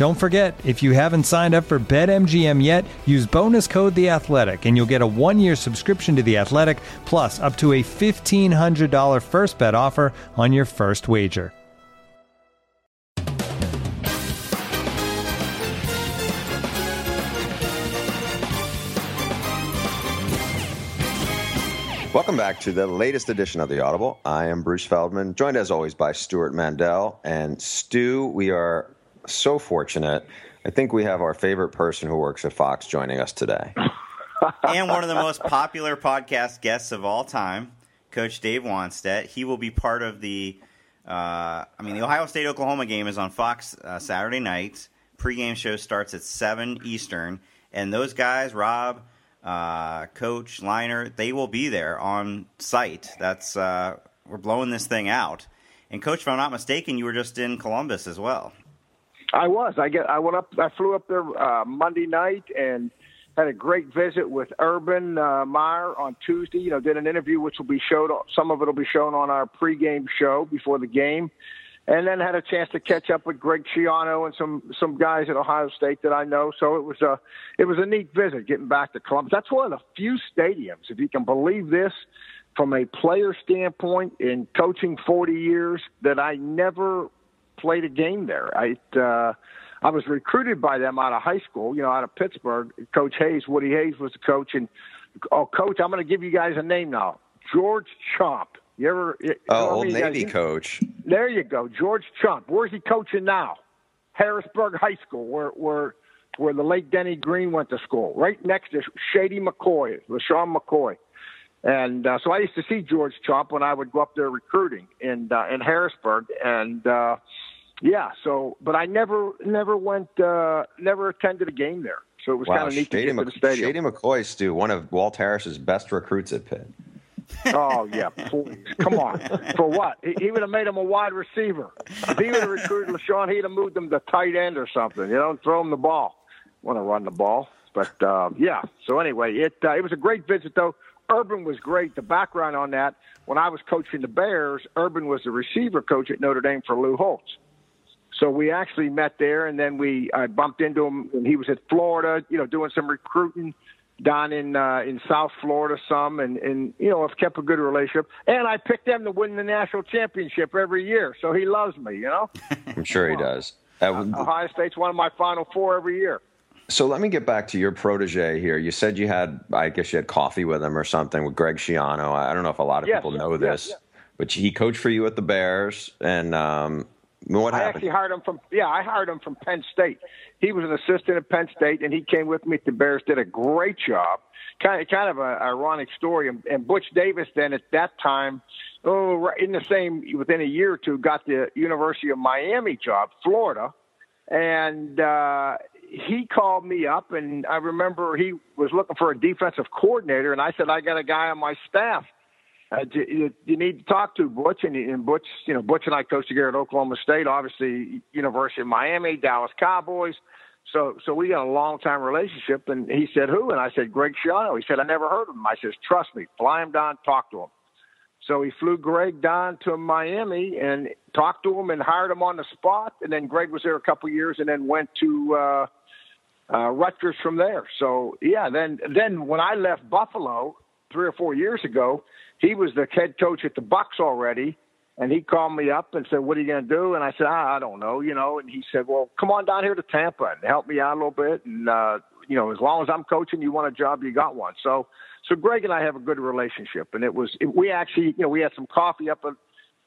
Don't forget, if you haven't signed up for BetMGM yet, use bonus code The Athletic, and you'll get a one-year subscription to The Athletic, plus up to a fifteen hundred dollar first bet offer on your first wager. Welcome back to the latest edition of the Audible. I am Bruce Feldman, joined as always by Stewart Mandel and Stu. We are so fortunate. I think we have our favorite person who works at Fox joining us today. and one of the most popular podcast guests of all time, Coach Dave Wannstedt. He will be part of the. Uh, I mean, the Ohio State Oklahoma game is on Fox uh, Saturday night. Pregame show starts at seven Eastern, and those guys, Rob, uh, Coach Liner, they will be there on site. That's uh, we're blowing this thing out. And Coach, if I'm not mistaken, you were just in Columbus as well. I was. I get. I went up. I flew up there uh, Monday night and had a great visit with Urban uh, Meyer on Tuesday. You know, did an interview which will be showed. Some of it will be shown on our pregame show before the game, and then had a chance to catch up with Greg Schiano and some some guys at Ohio State that I know. So it was a it was a neat visit getting back to Columbus. That's one of the few stadiums, if you can believe this, from a player standpoint in coaching 40 years that I never played a game there. I uh, I was recruited by them out of high school, you know, out of Pittsburgh. Coach Hayes, Woody Hayes was the coach, and oh, coach, I'm going to give you guys a name now, George Chaump. You ever? You oh, Old Navy guys, coach. There you go, George Chaump. Where's he coaching now? Harrisburg High School, where where where the late Denny Green went to school, right next to Shady McCoy, LeSean McCoy. And uh, so I used to see George Chaump when I would go up there recruiting in uh, in Harrisburg, and uh, yeah. So, but I never, never went, uh, never attended a game there. So it was wow, kind of neat Shady to get to the stadium. Shady McCoy, Stu, one of Walt Harris's best recruits at Pitt. oh yeah, please. come on. For what? He, he, would have made him a wide receiver. If he would have recruited LeSean, he'd have moved him to tight end or something. You know, throw him the ball. Want to run the ball, but uh, yeah. So anyway, it uh, it was a great visit though. Urban was great. The background on that, when I was coaching the Bears, Urban was the receiver coach at Notre Dame for Lou Holtz. So we actually met there, and then we I bumped into him. And he was at Florida, you know, doing some recruiting down in uh, in South Florida some, and and you know, I've kept a good relationship. And I picked them to win the national championship every year, so he loves me. You know, I'm sure he does. Uh, Ohio State's one of my Final Four every year. So let me get back to your protege here. You said you had, I guess you had coffee with him or something with Greg Schiano. I don't know if a lot of yes, people know yes, this, yes. but he coached for you at the Bears, and um, what I actually hired him from yeah, I hired him from Penn State. He was an assistant at Penn State, and he came with me the Bears. Did a great job. Kind of kind of an ironic story. And, and Butch Davis then at that time, oh, right in the same within a year or two, got the University of Miami job, Florida, and uh, he called me up, and I remember he was looking for a defensive coordinator, and I said I got a guy on my staff uh, you, you need to talk to Butch and, and Butch. You know, Butch and I coached together at Oklahoma State, obviously University of Miami, Dallas Cowboys. So, so we got a long time relationship. And he said, "Who?" And I said, "Greg Schiano." He said, "I never heard of him." I said, "Trust me, fly him down, talk to him." So he flew Greg down to Miami and talked to him and hired him on the spot. And then Greg was there a couple years and then went to uh, uh, Rutgers from there. So yeah, then then when I left Buffalo three or four years ago, he was the head coach at the Bucks already, and he called me up and said, "What are you going to do?" And I said, I, "I don't know," you know. And he said, "Well, come on down here to Tampa and help me out a little bit, and uh, you know, as long as I'm coaching, you want a job, you got one." So, so Greg and I have a good relationship, and it was it, we actually, you know, we had some coffee up at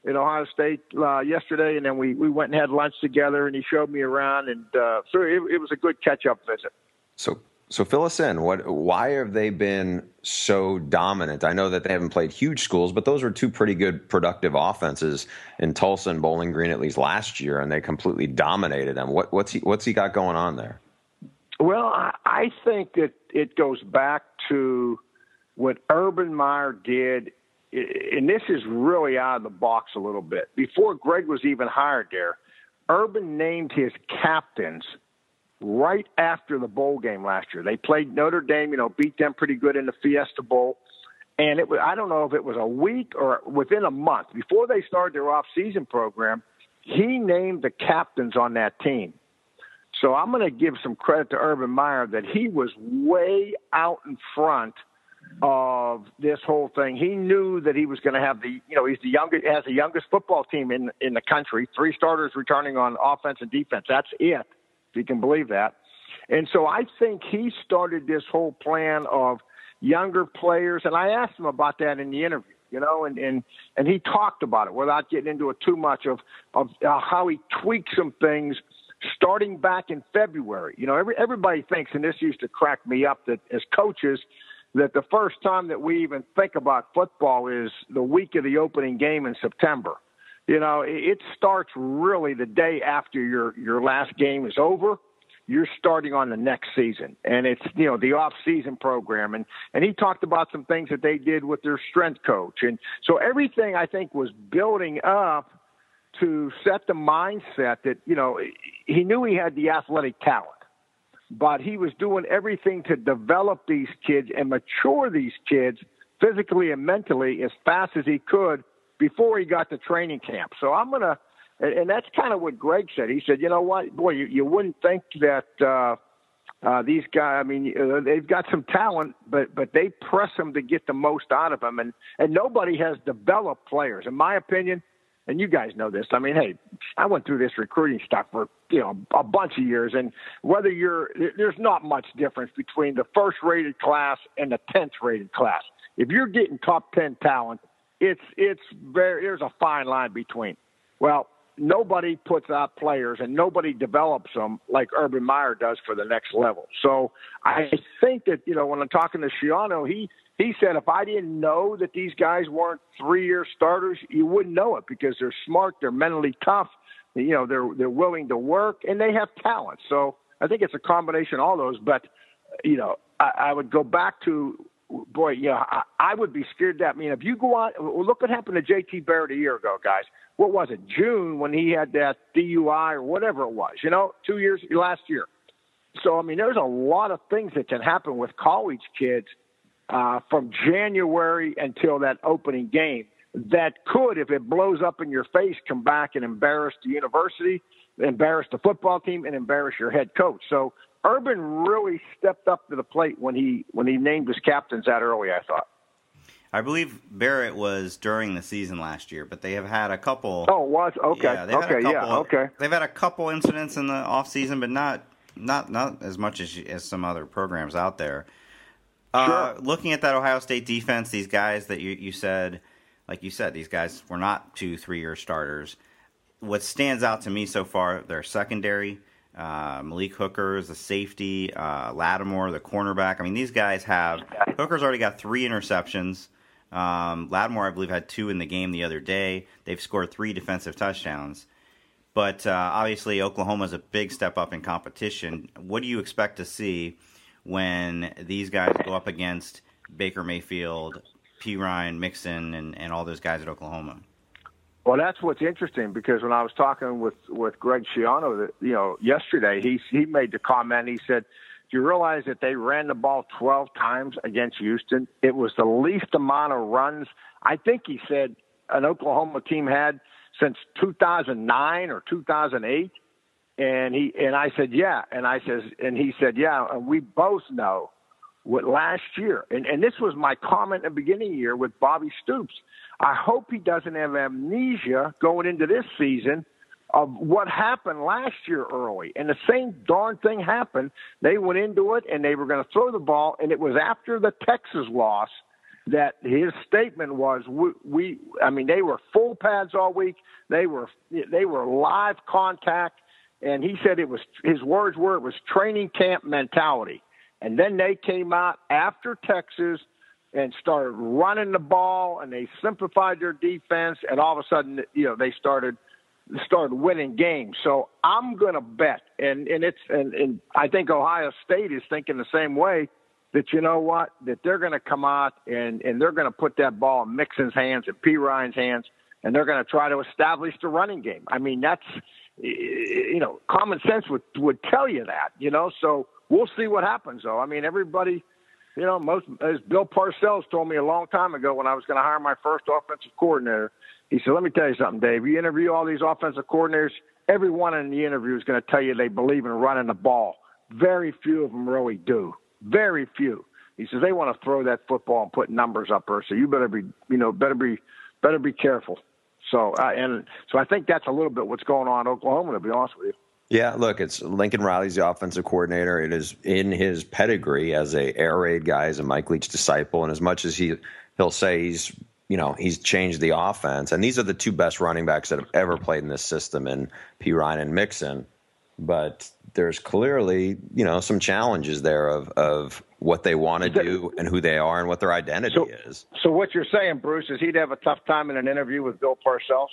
in Ohio State uh, yesterday, and then we we went and had lunch together, and he showed me around, and uh, so it, it was a good catch up visit. So so fill us in. What? Why have they been so dominant? I know that they haven't played huge schools, but those were two pretty good, productive offenses in Tulsa and Bowling Green at least last year, and they completely dominated them. What, what's he What's he got going on there? Well, I think that it goes back to what Urban Meyer did, and this is really out of the box a little bit. Before Greg was even hired there, Urban named his captains right after the bowl game last year. They played Notre Dame, you know, beat them pretty good in the Fiesta Bowl. And it was, I don't know if it was a week or within a month before they started their off-season program, he named the captains on that team. So I'm going to give some credit to Urban Meyer that he was way out in front of this whole thing. He knew that he was going to have the, you know, he's the youngest, has the youngest football team in in the country, three starters returning on offense and defense. That's it if you can believe that. And so I think he started this whole plan of younger players, and I asked him about that in the interview, you know, and and and he talked about it without getting into it too much of of uh, how he tweaked some things starting back in February. You know, every everybody thinks, and this used to crack me up, that as coaches. That the first time that we even think about football is the week of the opening game in September you know, it starts really the day after your your last game is over. You're starting on the next season, and it's you know the off season program, and and he talked about some things that they did with their strength coach, and so everything I think was building up to set the mindset that you know he knew he had the athletic talent, but he was doing everything to develop these kids and mature these kids physically and mentally as fast as he could before he got to training camp. So I'm gonna, and that's kind of what Greg said. He said, you know what, boy, you, you wouldn't think that uh, uh, these guys. I mean, uh, they've got some talent, but but they press them to get the most out of them, and and nobody has developed players, in my opinion. And you guys know this. I mean, hey, I went through this recruiting stuff for you know a bunch of years, and whether you're there's not much difference between the first rated class and the tenth rated class. If you're getting top ten talent, it's it's very there's a fine line between. Well, nobody puts out players and nobody develops them like Urban Meyer does for the next level. So I think that you know when I'm talking to Schiano, he he said if I didn't know that these guys weren't three year starters, you wouldn't know it because they're smart, they're mentally tough, you know they're they're willing to work and they have talent. So I think it's a combination of all those. But you know I, I would go back to boy, yeah, I, I would be scared that. I mean, if you go on, look what happened to J.T. Barrett a year ago, guys. What was it, June, when he had that DUI or whatever it was? You know, two years last year. So I mean, there's a lot of things that can happen with college kids uh, from January until that opening game that could, if it blows up in your face, come back and embarrass the university, embarrass the football team, and embarrass your head coach. So Urban really stepped up to the plate when he when he named his captains that early. I thought. I believe Barrett was during the season last year, but they have had a couple. Oh, was okay. Yeah, okay, couple, yeah, okay. They've had a couple incidents in the off season, but not not not as much as as some other programs out there. Uh, sure. Looking at that Ohio State defense, these guys that you you said, like you said, these guys were not two three year starters. What stands out to me so far, their secondary uh, Malik Hooker is the safety, uh, Lattimore, the cornerback. I mean, these guys have. Hooker's already got three interceptions. Um, Lattimore, I believe, had two in the game the other day. They've scored three defensive touchdowns. But uh, obviously, Oklahoma's a big step up in competition. What do you expect to see when these guys go up against Baker Mayfield, Perine, Mixon, and, and all those guys at Oklahoma? Well, that's what's interesting because when I was talking with with Greg Schiano, you know, yesterday, he he made the comment. He said, "Do you realize that they ran the ball 12 times against Houston? It was the least amount of runs I think he said an Oklahoma team had since 2009 or 2008." And he and I said, "Yeah," and I says, and he said, "Yeah," and we both know what last year, and, and this was my comment at the beginning year with Bobby Stoops. I hope he doesn't have amnesia going into this season of what happened last year early. And the same darn thing happened. They went into it and they were going to throw the ball, and it was after the Texas loss that his statement was we, we I mean they were full pads all week. They were they were live contact and he said it was his words were it was training camp mentality. And then they came out after Texas and started running the ball and they simplified their defense and all of a sudden you know they started started winning games. So I'm going to bet and and it's and, and I think Ohio State is thinking the same way that you know what that they're going to come out and and they're going to put that ball in Mixon's hands and Perine's hands and they're going to try to establish the running game. I mean that's you know common sense would would tell you that you know so we'll see what happens though. I mean everybody you know, most as Bill Parcells told me a long time ago when I was going to hire my first offensive coordinator. He said, "Let me tell you something, Dave. You interview all these offensive coordinators. Everyone in the interview is going to tell you they believe in running the ball. Very few of them really do. Very few." He says they want to throw that football and put numbers up there. So you better be, you know, better be, better be careful. So uh, and so I think that's a little bit what's going on in Oklahoma. To be honest with you. Yeah, look, it's Lincoln Riley's the offensive coordinator. It is in his pedigree as a air raid guy, as a Mike Leach disciple, and as much as he he'll say he's you know he's changed the offense, and these are the two best running backs that have ever played in this system, in Perine and Mixon. But there's clearly you know some challenges there of of what they want to do and who they are and what their identity so, is. So what you're saying, Bruce, is he'd have a tough time in an interview with Bill Parcells?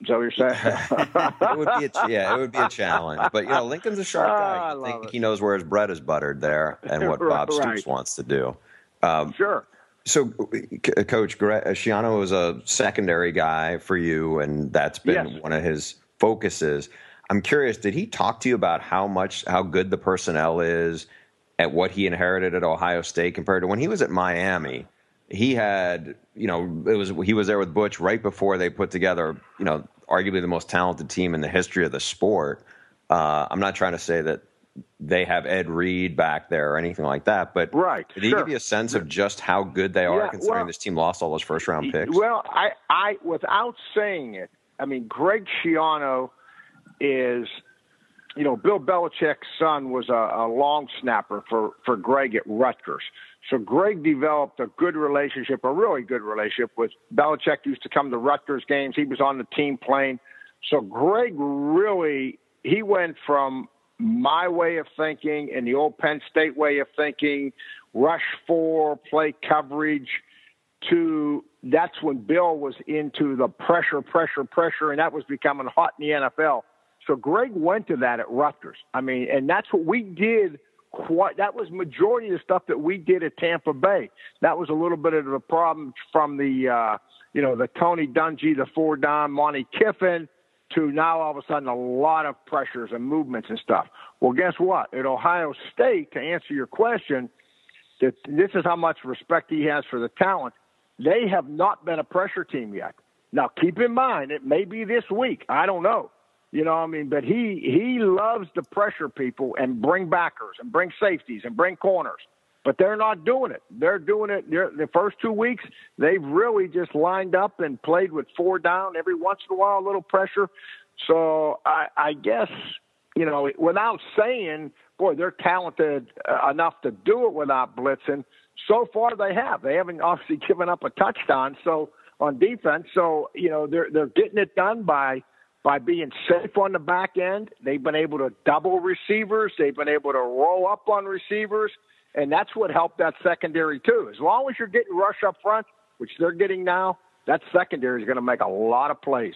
Is that what you're saying? it would be a, yeah, it would be a challenge. But you know, Lincoln's a sharp guy. Oh, I think it. he knows where his bread is buttered there and what Bob right. Stoops wants to do. Um, sure. So, uh, Coach uh, Schiano is a secondary guy for you, and that's been Yes. one of his focuses. I'm curious, did he talk to you about how much, how good the personnel is at what he inherited at Ohio State compared to when he was at Miami? He had, you know, it was he was there with Butch right before they put together, you know, arguably the most talented team in the history of the sport. Uh, I'm not trying to say that they have Ed Reed back there or anything like that, but Right, did he sure. give you a sense of just how good they are, Yeah, considering well- this team lost all those first round picks? Well, I, I, without saying it, I mean, Greg Schiano is, you know, Bill Belichick's son was a, a long snapper for, for Greg at Rutgers. So Greg developed a good relationship, a really good relationship with Belichick. Used to come to Rutgers games. He was on the team playing. So Greg really, he went from my way of thinking and the old Penn State way of thinking, rush four, play coverage, to that's when Bill was into the pressure, pressure, pressure, and that was becoming hot in the NFL. So Greg went to that at Rutgers. I mean, and that's what we did. Quite that was majority of the stuff that we did at Tampa Bay. That was a little bit of a problem from the uh, you know the Tony Dungy, the four Don, Monte Kiffin, to now all of a sudden a lot of pressures and movements and stuff. Well, guess what? At Ohio State, to answer your question, that this is how much respect he has for the talent. They have not been a pressure team yet. Now, keep in mind, it may be this week. I don't know. You know, what I mean, but he he loves to pressure people and bring backers and bring safeties and bring corners. But they're not doing it. They're doing it. They're, the first two weeks, they've really just lined up and played with four down every once in a while, a little pressure. So I, I guess you know, without saying, boy, they're talented uh, enough to do it without blitzing. So far, they have. They haven't obviously given up a touchdown. So on defense, so you know they're they're getting it done by by being safe on the back end. They've been able to double receivers. They've been able to roll up on receivers, and that's what helped that secondary too. As long as you're getting rush up front, which they're getting now, that secondary is going to make a lot of plays.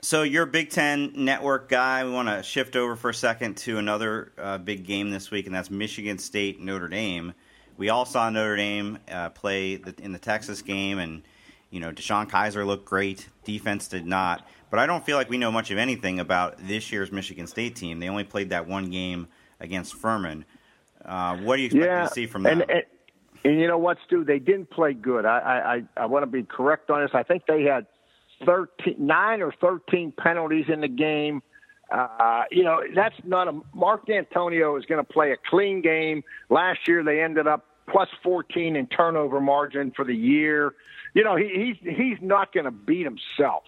So you're a Big Ten network guy. We want to shift over for a second to another uh, big game this week, and that's Michigan State Notre Dame. We all saw Notre Dame uh, play the, in the Texas game, and you know DeShone Kizer looked great. Defense did not, but I don't feel like we know much of anything about this year's Michigan State team. They only played that one game against Furman. Uh, what do you expect yeah, to see from them? and, and, and you know what, Stu? They didn't play good. I I, I, want to be correct on this. I think they had 13, nine or thirteen penalties in the game. Uh, you know, that's not a Mark Dantonio is going to play a clean game. Last year they ended up plus 14 in turnover margin for the year. You know, he, he's he's not going to beat himself,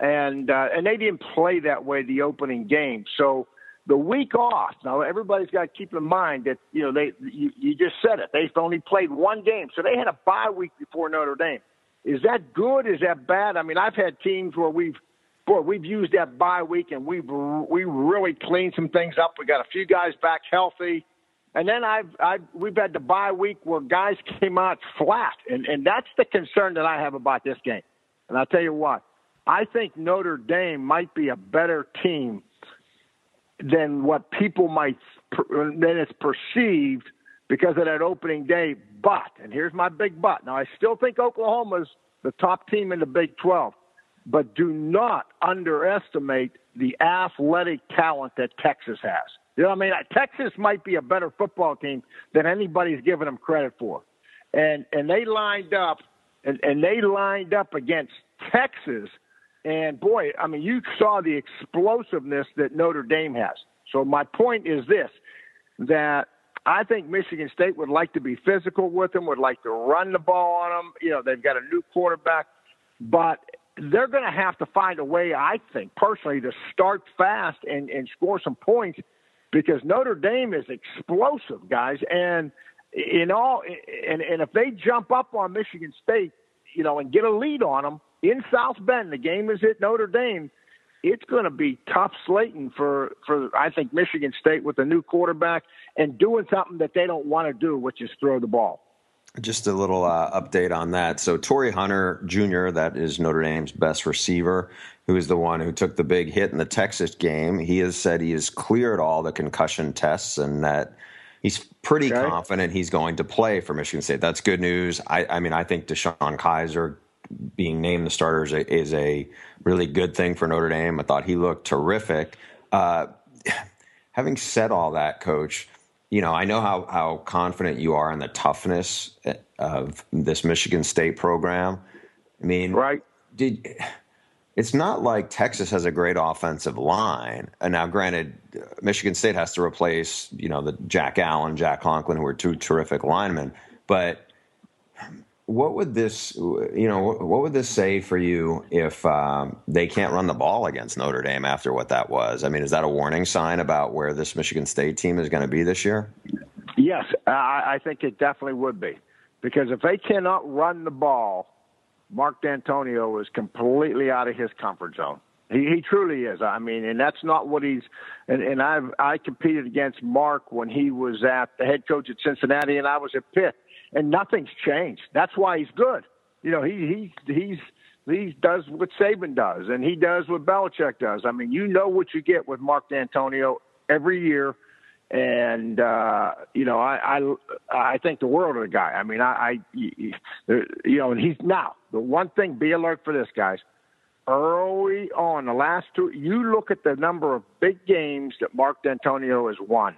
and uh, and they didn't play that way the opening game. So the week off. Now everybody's got to keep in mind that you know they you, you just said it. They've only played one game, so they had a bye week before Notre Dame. Is that good? Is that bad? I mean, I've had teams where we've boy, we've used that bye week and we've we really cleaned some things up. We got a few guys back healthy. And then I've, I've we've had the bye week where guys came out flat, and and that's the concern that I have about this game. And I'll tell you what, I think Notre Dame might be a better team than what people might than it's perceived because of that opening day. But and here's my big but. Now I still think Oklahoma's the top team in the Big 12, but do not underestimate the athletic talent that Texas has. You know what I mean? Texas might be a better football team than anybody's given them credit for. And and they lined up and, and they lined up against Texas and boy, I mean you saw the explosiveness that Notre Dame has. So my point is this that I think Michigan State would like to be physical with them, would like to run the ball on them. You know, they've got a new quarterback, but they're going to have to find a way, I think, personally, to start fast and, and score some points because Notre Dame is explosive, guys. And in all, and, and if they jump up on Michigan State, you know, and get a lead on them in South Bend, the game is at Notre Dame. It's going to be tough slating for, for I think Michigan State with a new quarterback and doing something that they don't want to do, which is throw the ball. Just a little uh, update on that. So Torii Hunter Jr., that is Notre Dame's best receiver, who is the one who took the big hit in the Texas game. He has said he has cleared all the concussion tests and that he's pretty okay. confident he's going to play for Michigan State. That's good news. I, I mean, I think DeShone Kizer being named the starter is a, is a, really good thing for Notre Dame. I thought he looked terrific. Uh, having said all that, Coach, you know, I know how, how confident you are in the toughness eh, of this Michigan State program. I mean, right? Did it's not like Texas has a great offensive line. And now, granted, Michigan State has to replace, you know, the Jack Allen, Jack Conklin, who are two terrific linemen. But what would this, you know, what would this say for you if um, they can't run the ball against Notre Dame after what that was? I mean, is that a warning sign about where this Michigan State team is going to be this year? Yes, I, I think it definitely would be, because if they cannot run the ball Mark Dantonio is completely out of his comfort zone. He, he truly is. I mean, and that's not what he's. And, and I've I competed against Mark when he was at the head coach at Cincinnati, and I was at Pitt, and nothing's changed. That's why he's good. You know, he he he's he does what Saban does, and he does what Belichick does. I mean, you know what you get with Mark Dantonio every year and uh, you know, I, I I think the world of the guy. I mean, I, I you know, and he's now the one thing. Be alert for this, guys. Early on, the last two, you look at the number of big games that Mark Dantonio has won,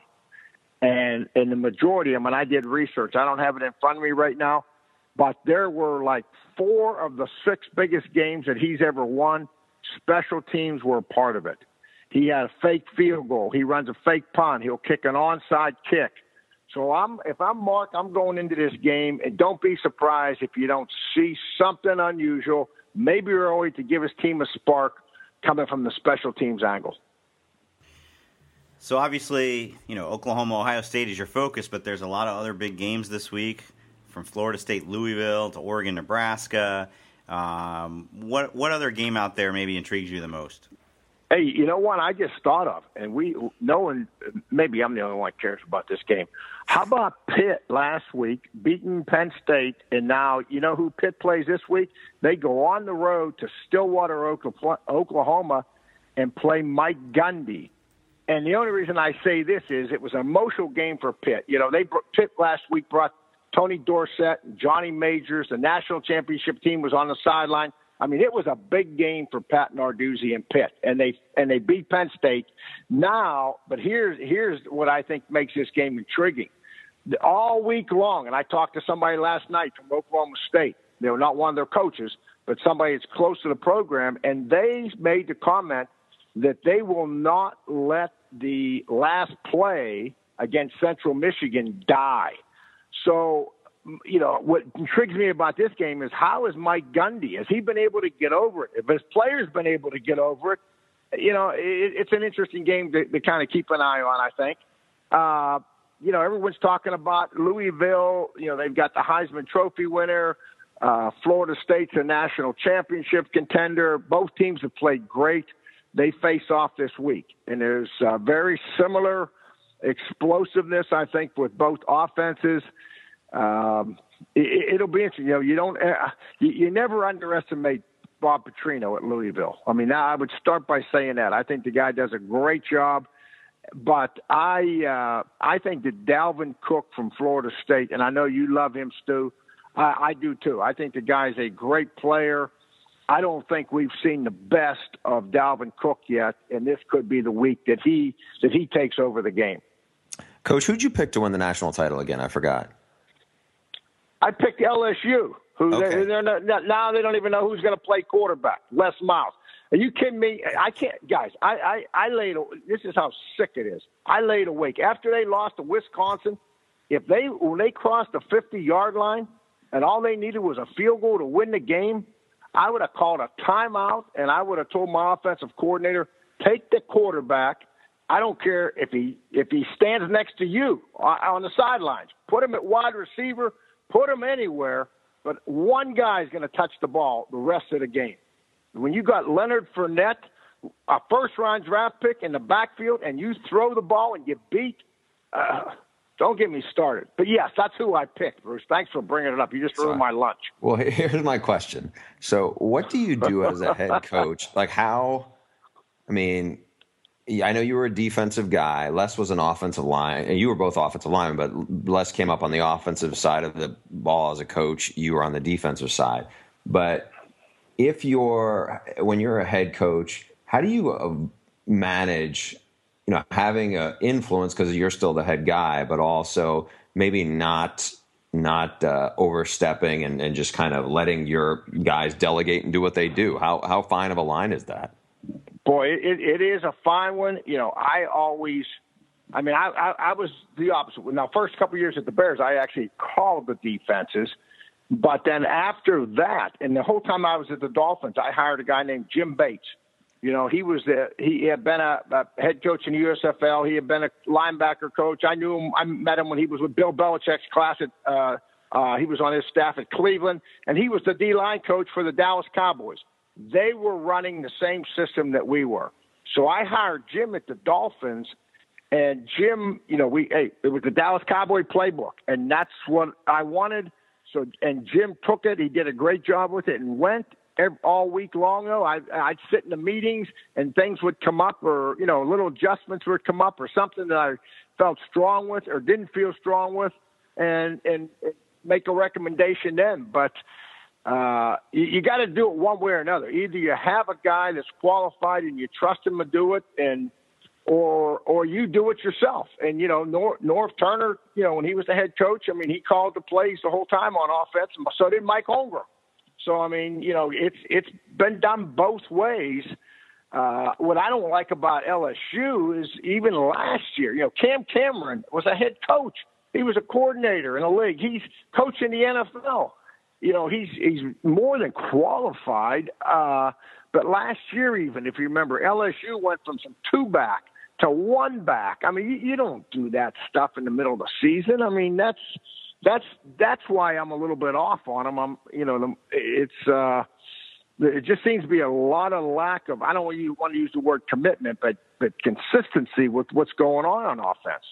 and and the majority of them. And I did research. I don't have it in front of me right now, but there were like four of the six biggest games that he's ever won. Special teams were a part of it. He had a fake field goal. He runs a fake punt. He'll kick an onside kick. So I'm if I'm Mark, I'm going into this game, and don't be surprised if you don't see something unusual, maybe early to give his team a spark coming from the special teams angle. So obviously, you know Oklahoma, Ohio State is your focus, but there's a lot of other big games this week, from Florida State, Louisville to Oregon, Nebraska. Um, what what other game out there maybe intrigues you the most? Hey, you know what I just thought of, and we no one, maybe I'm the only one cares about this game. How about Pitt last week beating Penn State, and now you know who Pitt plays this week? They go on the road to Stillwater, Oklahoma, and play Mike Gundy. And the only reason I say this is it was an emotional game for Pitt. You know, they Pitt last week brought Tony Dorsett, Johnny Majors, the national championship team was on the sideline. I mean, it was a big game for Pat Narduzzi and Pitt, and they and they beat Penn State. Now, but here's here's what I think makes this game intriguing. All week long, and I talked to somebody last night from Oklahoma State. They were not one of their coaches, but somebody that's close to the program, and they made the comment that they will not let the last play against Central Michigan die. So you know, what intrigues me about this game is how is Mike Gundy? Has he been able to get over it? If his players been able to get over it, you know, it, it's an interesting game to, to kind of keep an eye on. I think. Uh, you know, everyone's talking about Louisville. You know, they've got the Heisman Trophy winner. Uh, Florida State's a national championship contender. Both teams have played great. They face off this week, and there's very similar explosiveness, I think, with both offenses. Um, it, will be interesting. You know, you don't, uh, you, you never underestimate Bob Petrino at Louisville. I mean, I would start by saying that. I think the guy does a great job. But I, uh, I think that Dalvin Cook from Florida State, and I know you love him, Stu. I, I do too. I think the guy's a great player. I don't think we've seen the best of Dalvin Cook yet, and this could be the week that he that he takes over the game. Coach, who'd you pick to win the national title again? I forgot. I picked LSU. Who okay. they, they're not, now they don't even know who's going to play quarterback. Les Miles. Are you kidding me? I can't, guys. I, I I laid. This is how sick it is. I laid awake after they lost to Wisconsin. If they when they crossed the 50 yard line and all they needed was a field goal to win the game, I would have called a timeout and I would have told my offensive coordinator, take the quarterback. I don't care if he if he stands next to you on the sidelines. Put him at wide receiver. Put him anywhere. But one guy is going to touch the ball the rest of the game. When you got Leonard Fournette, a first round draft pick in the backfield, and you throw the ball and you beat, uh, don't get me started. But yes, that's who I picked, Bruce. Thanks for bringing it up. You just ruined my lunch. Well, here's my question. So, what do you do as a head coach? Like, how? I mean, I know you were a defensive guy. Les was an offensive line, and you were both offensive linemen, but Les came up on the offensive side of the ball as a coach. You were on the defensive side. But if you're when you're a head coach, how do you uh, manage you know having an influence because you're still the head guy, but also maybe not not uh, overstepping and, and just kind of letting your guys delegate and do what they do. How how fine of a line is that? Boy, it, it is a fine one. You know, I always, I mean, I, I, I was the opposite. Now, first couple years at the Bears, I actually called the defenses. But then after that, and the whole time I was at the Dolphins, I hired a guy named Jim Bates you know, he was the he had been a, a head coach in the USFL. He had been a linebacker coach. I knew him. I met him when he was with Bill Belichick's class at. Uh, uh, he was on his staff at Cleveland, and he was the D line coach for the Dallas Cowboys. They were running the same system that we were. So I hired Jim at the Dolphins, and Jim, you know, we hey, it was the Dallas Cowboy playbook, and that's what I wanted. So and Jim took it. He did a great job with it, and went every, all week long though I I'd sit in the meetings and things would come up or you know little adjustments would come up or something that I felt strong with or didn't feel strong with and and, make a recommendation then but uh, you, you got to do it one way or another. Either you have a guy that's qualified and you trust him to do it, and or or you do it yourself. And you know, Norv, Norv Turner, you know, when he was the head coach, I mean, he called the plays the whole time on offense, and so did Mike Holmgren. So I mean, you know, it's it's been done both ways. Uh, what I don't like about LSU is even last year, you know, Cam Cameron was a head coach. He was a coordinator in the league. He's coaching the NFL. You know, he's he's more than qualified. Uh, but last year, even if you remember, LSU went from some two back to one back. I mean, you, you don't do that stuff in the middle of the season. I mean, that's that's that's why I'm a little bit off on him. I'm you know it's uh, it just seems to be a lot of lack of I don't want you want to use the word commitment, but but consistency with what's going on on offense.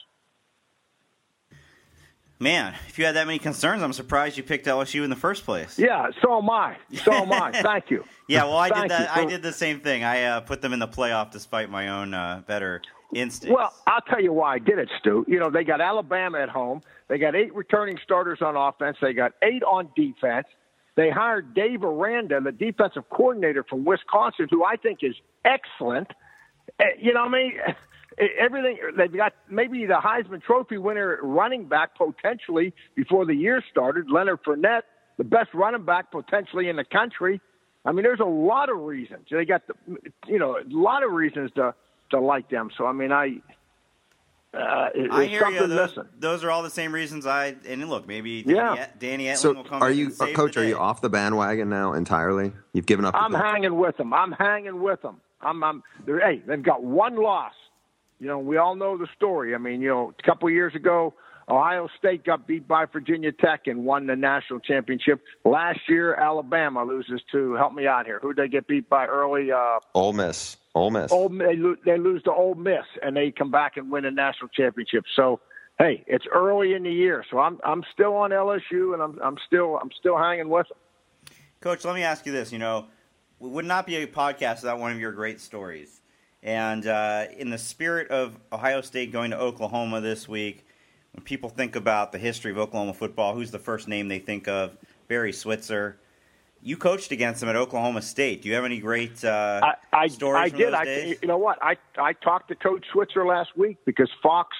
Man, if you had that many concerns, I'm surprised you picked LSU in the first place. Yeah, so am I. So am I. Thank you. yeah, well, I did that. I did the same thing. I uh, put them in the playoff despite my own uh, better instincts. Well, I'll tell you why I did it, Stu. You know, they got Alabama at home. They got eight returning starters on offense. They got eight on defense. They hired Dave Aranda, the defensive coordinator from Wisconsin, who I think is excellent. Eh, you know what I mean? Everything they've got maybe the Heisman Trophy winner running back potentially before the year started, Leonard Fournette, the best running back potentially in the country. I mean, there's a lot of reasons. They got the, you know, a lot of reasons to to like them. So I mean, I uh, I hear you. Those, those are all the same reasons I. And look, maybe Yeah. Danny, Danny Etling So, will come are you, and save coach? the Are you off the bandwagon now entirely? You've given up. I'm Colts? hanging with them. I'm hanging with them. I'm, I'm they're, hey, they've got one loss. You know, we all know the story. I mean, you know, a couple of years ago, Ohio State got beat by Virginia Tech and won the national championship. Last year, Alabama loses to help me out here. Who did they get beat by early? Uh, Ole Miss. Ole Miss. Ole, they, lo- they lose to Ole Miss, and they come back and win a national championship. So, hey, it's early in the year, so I'm I'm still on LSU, and I'm I'm still I'm still hanging with them. Coach, let me ask you this. You know, it would not be a podcast without one of your great stories. And uh, in the spirit of Ohio State going to Oklahoma this week, when people think about the history of Oklahoma football, who's the first name they think of? Barry Switzer. You coached against him at Oklahoma State. Do you have any great uh, I, I, stories I did. those I, days? you know what? I I talked to Coach Switzer last week because Fox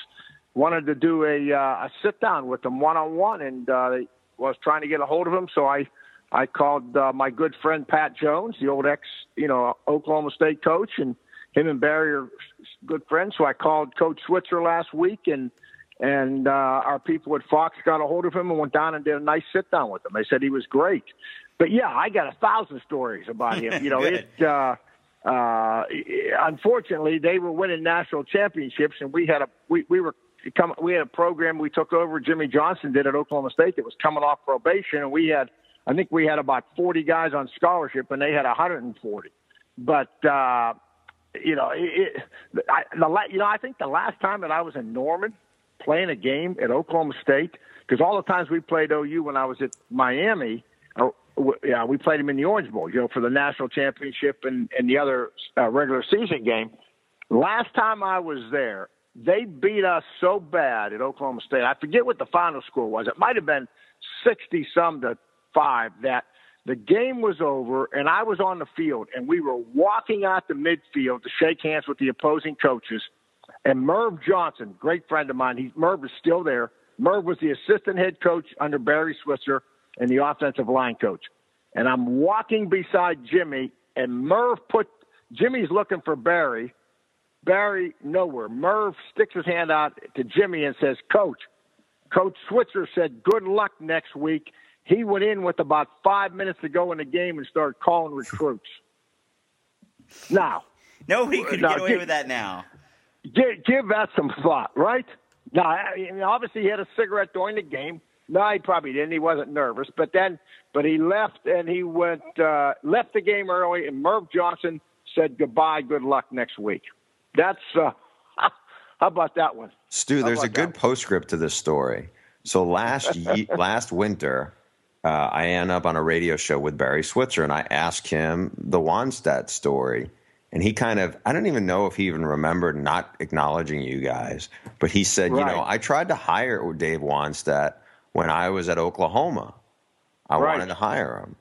wanted to do a uh, a sit down with him one on one, and uh, was trying to get a hold of him. So I I called uh, my good friend Pat Jones, the old ex you know Oklahoma State coach, and him and Barry are good friends. So I called Coach Switzer last week, and and uh, our people at Fox got a hold of him and went down and did a nice sit down with him. They said he was great. But yeah, I got a thousand stories about him. You know, it. Uh, uh, unfortunately, they were winning national championships, and we had a we, we were come we had a program we took over. Jimmy Johnson did at Oklahoma State that was coming off probation, and we had I think we had about 40 guys on scholarship, and they had 140. But uh, you know, it, it, I, the you know I think the last time that I was in Norman playing a game at Oklahoma State, because all the times we played OU when I was at Miami. Uh, w- yeah, we played them in the Orange Bowl, you know, for the national championship and, and the other uh, regular season game. Last time I was there, they beat us so bad at Oklahoma State. I forget what the final score was. It might have been 60 some to 5 that the game was over and I was on the field and we were walking out the midfield to shake hands with the opposing coaches. And Merv Johnson, great friend of mine, he Merv is still there. Merv was the assistant head coach under Barry Switzer and the offensive line coach. And I'm walking beside Jimmy, and Merv put Jimmy's looking for Barry. Barry nowhere. Merv sticks his hand out to Jimmy and says, "Coach, Coach Switzer said good luck next week." He went in with about five minutes to go in the game and started calling recruits. Now, Nobody could No, get away give- with that now. give, give that some thought, right? Now, I mean, obviously, he had a cigarette during the game. No, he probably didn't. He wasn't nervous, but then, but he left and he went uh, left the game early. And Merv Johnson said goodbye, good luck next week. That's uh, how about that one? Stu, there's a good that? postscript to this story. So last ye- last winter, uh, I end up on a radio show with Barry Switzer, and I ask him the Wannstedt story, and he kind of I don't even know if he even remembered not acknowledging you guys, but he said, you know, I tried to hire Dave Wannstedt when I was at Oklahoma. I Right. wanted to hire him.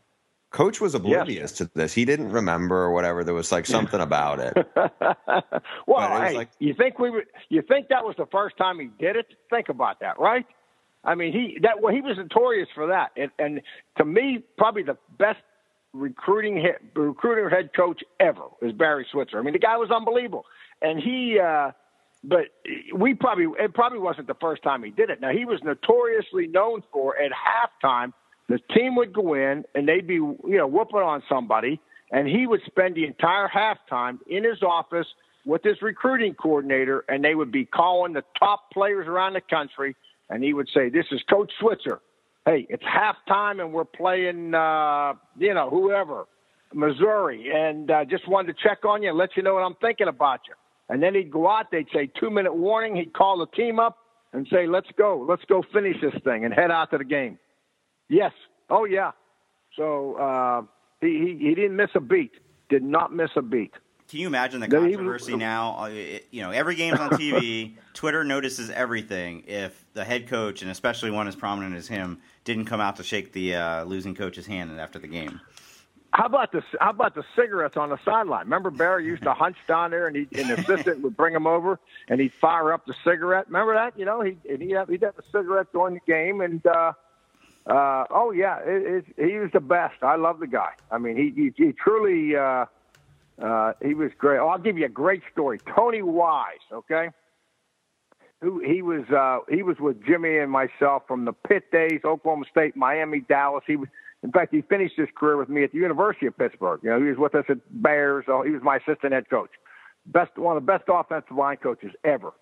Coach was oblivious to this. He didn't remember or whatever. There was like something about it. well, it hey, like- you think we would? You think that was the first time he did it? Think about that, right? I mean, he that well, he was notorious for that, and, and to me, probably the best recruiting head, recruiter head coach ever is Barry Switzer. I mean, the guy was unbelievable, and he. uh but we probably it probably wasn't the first time he did it. Now he was notoriously known for at halftime the team would go in and they'd be you know whooping on somebody, and he would spend the entire halftime in his office with his recruiting coordinator, and they would be calling the top players around the country, and he would say, "This is Coach Switzer. Hey, it's halftime, and we're playing uh, you know whoever." Missouri, and uh, just wanted to check on you and let you know what I'm thinking about you. And then he'd go out, they'd say two minute warning, he'd call the team up and say, Let's go, let's go finish this thing and head out to the game. Yes. Oh yeah. So uh he, he he didn't miss a beat. Did not miss a beat. Can you imagine the No, he- controversy now? Uh, you know, every game's on TV. Twitter notices everything. If the head coach, and especially one as prominent as him, didn't come out to shake the uh, losing coach's hand after the game. How about the how about the cigarettes on the sideline? Remember Barry used to hunch down there, and he and the assistant would bring him over, and he'd fire up the cigarette. Remember that? You know, he and he'd have, he'd have a cigarette during the game, and uh, uh, oh yeah, it, it, he was the best. I love the guy. I mean, he he, he truly uh, uh, he was great. Oh, I'll give you a great story. Tony Wise, okay. who he was uh, he was with Jimmy and myself from the Pitt days, Oklahoma State, Miami, Dallas. He was, in fact, he finished his career with me at the University of Pittsburgh. You know, he was with us at Bears. So he was my assistant head coach, best one of the best offensive line coaches ever.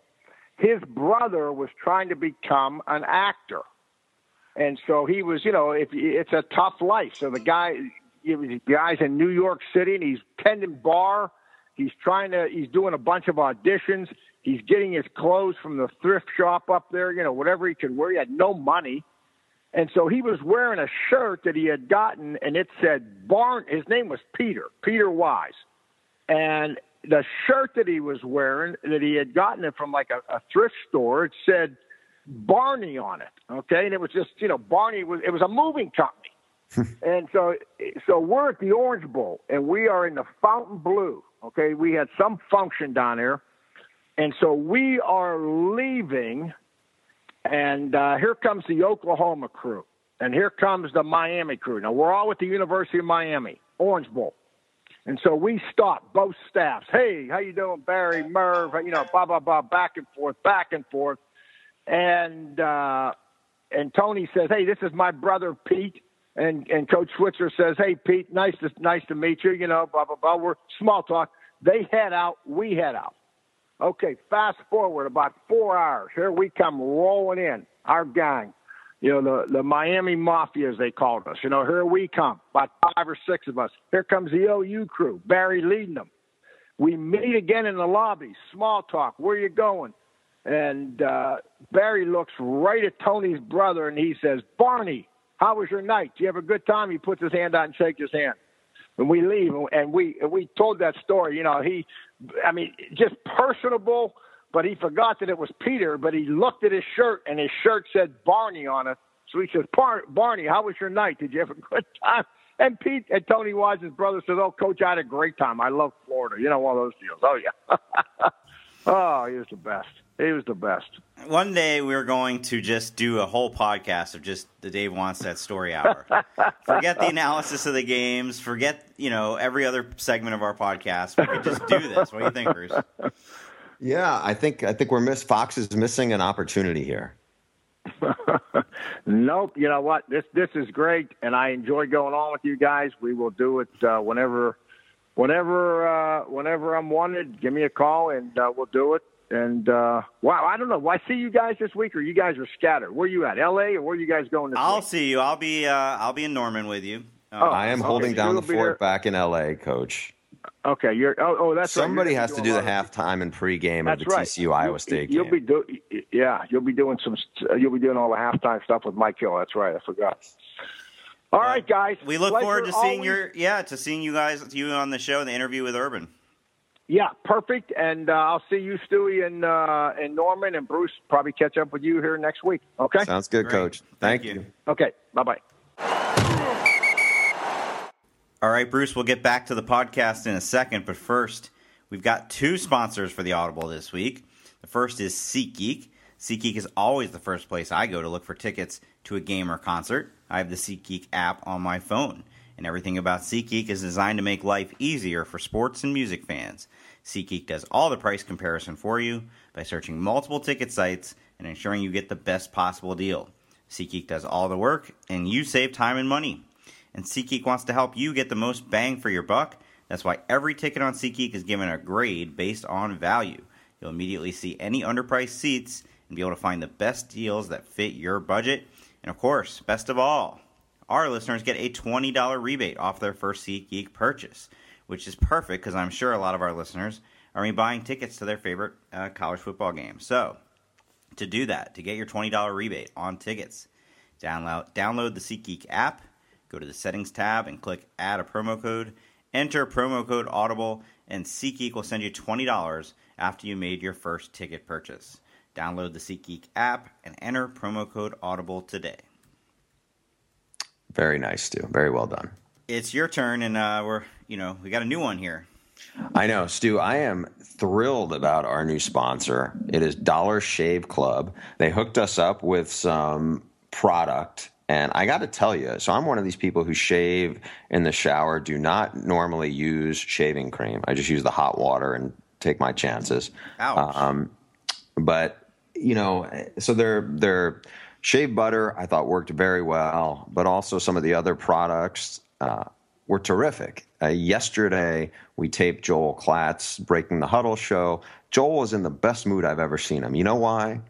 His brother was trying to become an actor, and so he was. You know, if it's a tough life. So the guy, the guy's in New York City, and he's tending bar. He's trying to. He's doing a bunch of auditions He's getting his clothes from the thrift shop up there, you know, whatever he could wear. He had no money. And so he was wearing a shirt that he had gotten, and it said Barn. His name was Peter, Peter Wise. And the shirt that he was wearing, that he had gotten it from like a, a thrift store, it said Barney on it. Okay. And it was just, you know, Barney was, it was a moving company. And so, so we're at the Orange Bowl, and we are in the Fontainebleau. Okay. We had some function down there and so we are leaving, and uh, here comes the Oklahoma crew, and here comes the Miami crew. Now we're all at the University of Miami, Orange Bowl. And so we stop both staffs. Hey, how you doing, Barry, Merv? You know, blah blah blah, back and forth, back and forth. And uh, and Tony says, "Hey, this is my brother Pete." And and Coach Switzer says, "Hey, Pete, nice to nice to meet you." You know, blah blah blah. We're small talk. They head out. We head out. Okay, fast forward about four hours. Here we come rolling in, our gang. You know, the, the Miami Mafia, as they called us. You know, here we come, about five or six of us. Here comes the OU crew, Barry leading them. We meet again in the lobby, small talk. Where you going? And uh, Barry looks right at Tony's brother and he says, Barney, how was your night? Do you have a good time? He puts his hand out and shakes his hand. And we leave and we we told that story you know he i mean just personable but he forgot that it was peter but he looked at his shirt and his shirt said barney on it. So he says barney how was your night? Did you have a good time? And pete and tony wise's brother says oh coach i had a great time. I love florida. You know all those deals. Oh yeah. Oh he was the best he was the best. One day we are going to just do a whole podcast of just the Dave Wannstedt story hour. forget the analysis of the games. Forget you know every other segment of our podcast. We could just do this. What do you think, Bruce? Yeah, I think I think we're miss Fox is missing an opportunity here. nope. You know what? This this is great, and I enjoy going on with you guys. We will do it uh, whenever, whenever, uh, whenever I'm wanted. Give me a call, and uh, we'll do it. And uh, wow, I don't know. Well, I see you guys this week, or you guys are scattered. Where are you at? L.A. or where are you guys going? This I'll week? see you. I'll be uh, I'll be in Norman with you. oh, I am holding down the fort back in L.A., Coach. Okay, you're. Oh, oh that's somebody right. has to do the halftime and pregame of the right. TCU Iowa State you'll game. Be do, yeah, you'll be doing some. You'll be doing all the halftime stuff with Mike Hill. That's right. I forgot. All right, guys. We look Pleasure forward to seeing always. your yeah to seeing you guys you on the show the interview with Urban. Yeah, perfect. And uh, I'll see you, Stewie, and uh, and Norman and Bruce. Probably catch up with you here next week. Okay. Sounds good, Great. Coach. Thank Thank, you. you. Okay. Bye bye. All right, Bruce, we'll get back to the podcast in a second, but first, we've got two sponsors for the Audible this week. The first is SeatGeek. SeatGeek is always the first place I go to look for tickets to a game or concert. I have the SeatGeek app on my phone, and everything about SeatGeek is designed to make life easier for sports and music fans. SeatGeek does all the price comparison for you by searching multiple ticket sites and ensuring you get the best possible deal. SeatGeek does all the work, and you save time and money and SeatGeek wants to help you get the most bang for your buck. That's why every ticket on SeatGeek is given a grade based on value. You'll immediately see any underpriced seats and be able to find the best deals that fit your budget. And of course, best of all, our listeners get a $20 rebate off their first SeatGeek purchase, which is perfect because I'm sure a lot of our listeners are buying tickets to their favorite uh, college football game. So, to do that, to get your $20 rebate on tickets, download, download the SeatGeek app Go to the settings tab and click add a promo code. Enter promo code Audible, and SeatGeek will send you $20 after you made your first ticket purchase. Download the SeatGeek app and enter promo code Audible today. Very nice, Stu. Very well done. It's your turn, and uh, we're you know we got a new one here. I know, Stu. I am thrilled about our new sponsor. It is Dollar Shave Club. They hooked us up with some product. And I got to tell you, so I'm one of these people who shave in the shower, do not normally use shaving cream. I just use the hot water and take my chances. Ouch. Um, but you know, so their their shave butter I thought worked very well, but also some of the other products uh, were terrific. Uh, yesterday we taped Joel Klatt's Breaking the Huddle show. Joel was in the best mood I've ever seen him. You know why?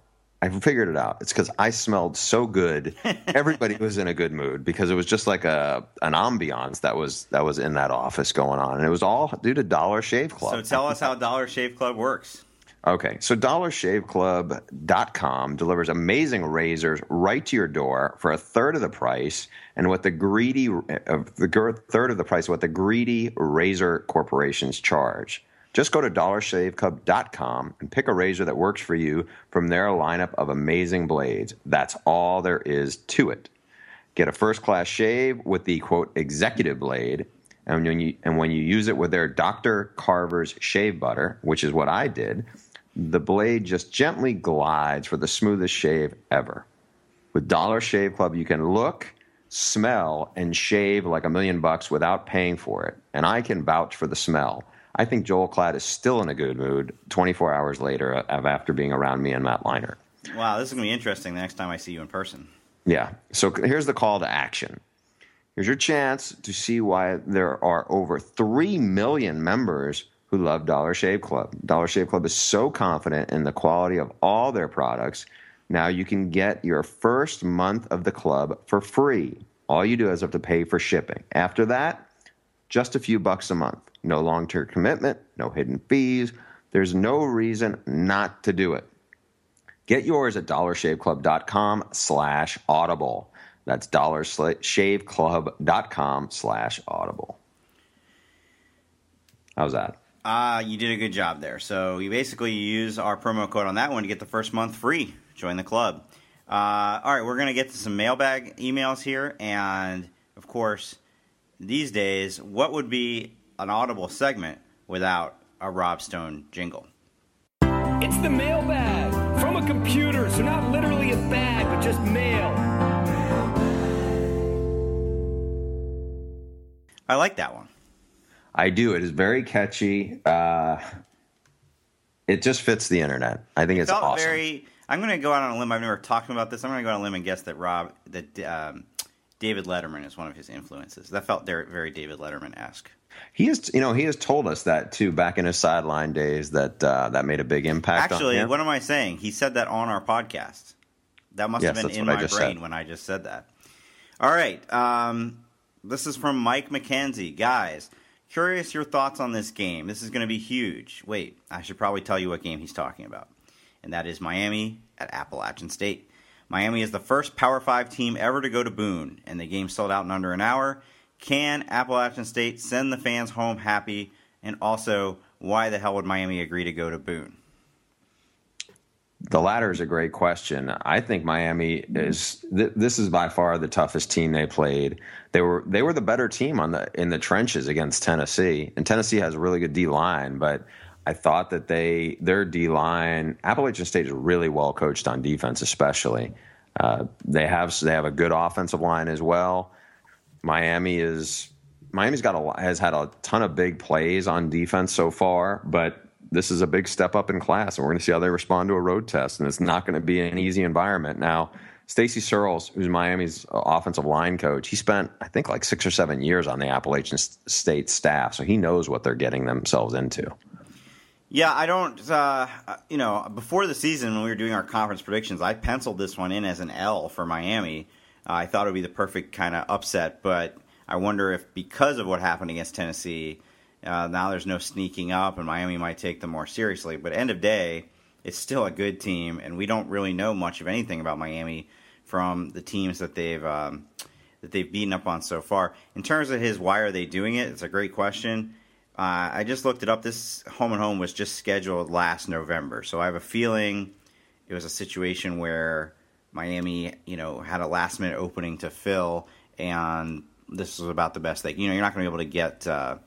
I figured it out. It's because I smelled so good. Everybody was in a good mood because it was just like a an ambiance that was that was in that office going on, and it was all due to Dollar Shave Club. So tell us how Dollar Shave Club works. Okay, so dollarshaveclub.com delivers amazing razors right to your door for a third of the price, and what the greedy uh, the third of the price what the greedy razor corporations charge. Just go to dollarshaveclub.com and pick a razor that works for you from their lineup of amazing blades. That's all there is to it. Get a first class shave with the quote executive blade. And when, you, and when you use it with their Dr. Carver's shave butter, which is what I did, the blade just gently glides for the smoothest shave ever. With Dollar Shave Club, you can look, smell, and shave like a million bucks without paying for it. And I can vouch for the smell. I think Joel Klatt is still in a good mood 24 hours later of after being around me and Matt Leinart. Wow, this is going to be interesting the next time I see you in person. Yeah. So here's the call to action. Here's your chance to see why there are over 3 million members who love Dollar Shave Club. Dollar Shave Club is so confident in the quality of all their products. Now you can get your first month of the club for free. All you do is have to pay for shipping. After that, just a few bucks a month. No long term commitment, no hidden fees. There's no reason not to do it. Get yours at dollarshaveclub.com slash audible. That's dollarshaveclub.com slash audible. How's that? Uh, you did a good job there. So you basically use our promo code on that one to get the first month free. Join the club. Uh, all right, we're going to get to some mailbag emails here. And, of course, these days, what would be an audible segment without a Rob Stone jingle? It's the mailbag from a computer, so not literally a bag, but just mail. I like that one. I do. It is very catchy. Uh, it just fits the internet. I think it's awesome. Very. I'm going to go out on a limb. I've never talked about this. I'm going to go out on a limb and guess that Rob that um, David Letterman is one of his influences. That felt very David Letterman esque. He has, you know, he has told us that too back in his sideline days that uh, that made a big impact. Actually, what am I saying? He said that on our podcast. That must yes, have been in my brain said. when I just said that. All right, um, this is from Mike McKenzie, guys. Curious your thoughts on this game. This is going to be huge. Wait, I should probably tell you what game he's talking about, and that is Miami at Appalachian State. Miami is the first Power 5 team ever to go to Boone, and the game sold out in under an hour. Can Appalachian State send the fans home happy? And also, why the hell would Miami agree to go to Boone? The latter is a great question. I think Miami is th- this is by far the toughest team they played. They were they were the better team on the in the trenches against Tennessee. And Tennessee has a really good D line, but I thought that they their D line Appalachian State is really well coached on defense, especially. Uh, they have they have a good offensive line as well. Miami is Miami's got a has had a ton of big plays on defense so far, but this is a big step up in class, and we're going to see how they respond to a road test. And it's not going to be an easy environment. Now, Stacy Searels, who's Miami's offensive line coach, he spent I think like six or seven years on the Appalachian State staff, so he knows what they're getting themselves into. Yeah, I don't. Uh, you know, before the season when we were doing our conference predictions, I penciled this one in as an L for Miami. Uh, I thought it would be the perfect kind of upset, but I wonder if because of what happened against Tennessee, uh, now there's no sneaking up, and Miami might take them more seriously. But end of day, it's still a good team, and we don't really know much of anything about Miami from the teams that they've um, that they've beaten up on so far. In terms of his, why are they doing it? It's a great question. Uh, I just looked it up. This home and home was just scheduled last November, so I have a feeling it was a situation where Miami, you know, had a last minute opening to fill, and this was about the best thing. You know, you're not going to be able to get uh,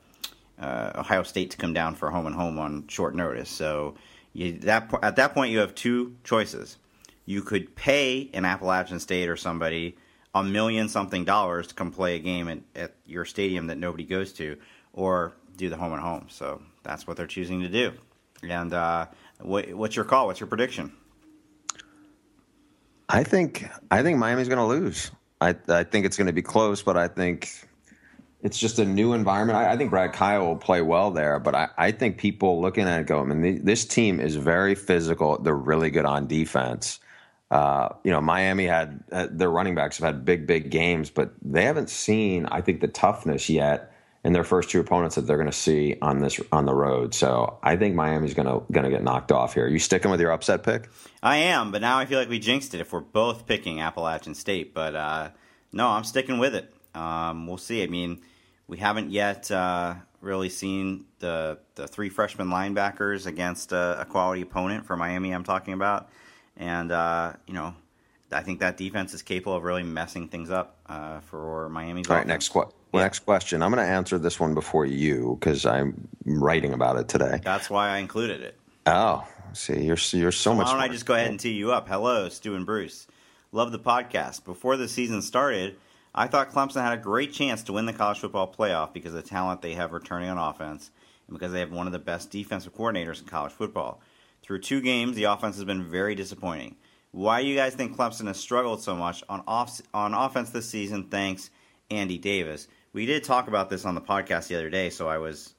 uh, Ohio State to come down for home and home on short notice. So you, that at that point, you have two choices. You could pay an Appalachian State or somebody a million something dollars to come play a game at, at your stadium that nobody goes to, or do the home and home. So that's what they're choosing to do. And uh, what, what's your call? What's your prediction? I think I think Miami's going to lose. I I think it's going to be close, but I think it's just a new environment. I, I, think Brad Kaaya will play well there, but I, I think people looking at it go, I mean, the, this team is very physical. They're really good on defense. Uh, you know, Miami had uh, their running backs have had big, big games, but they haven't seen, I think, the toughness yet in their first two opponents that they're going to see on this on the road. So I think Miami's going to going to get knocked off here. Are you sticking with your upset pick? I am, but now I feel like we jinxed it if we're both picking Appalachian State. But uh, no, I'm sticking with it. Um, we'll see. I mean we haven't yet uh, really seen the the three freshman linebackers against a, a, quality opponent for Miami. I'm talking about, and uh, you know, I think that defense is capable of really messing things up uh, for Miami's. All right, next qu- yeah. next question. I'm going to answer this one before you because I'm writing about it today. That's why I included it. Oh, see, you're you're so, so much. Why don't I just go ahead and tee you up? Hello, Stu and Bruce. Love the podcast. Before the season started, I thought Clemson had a great chance to win the college football playoff because of the talent they have returning on offense and because they have one of the best defensive coordinators in college football. Through two games, the offense has been very disappointing. Why do you guys think Clemson has struggled so much on off on offense this season? Thanks, Andy Davis. We did talk about this on the podcast the other day, so I was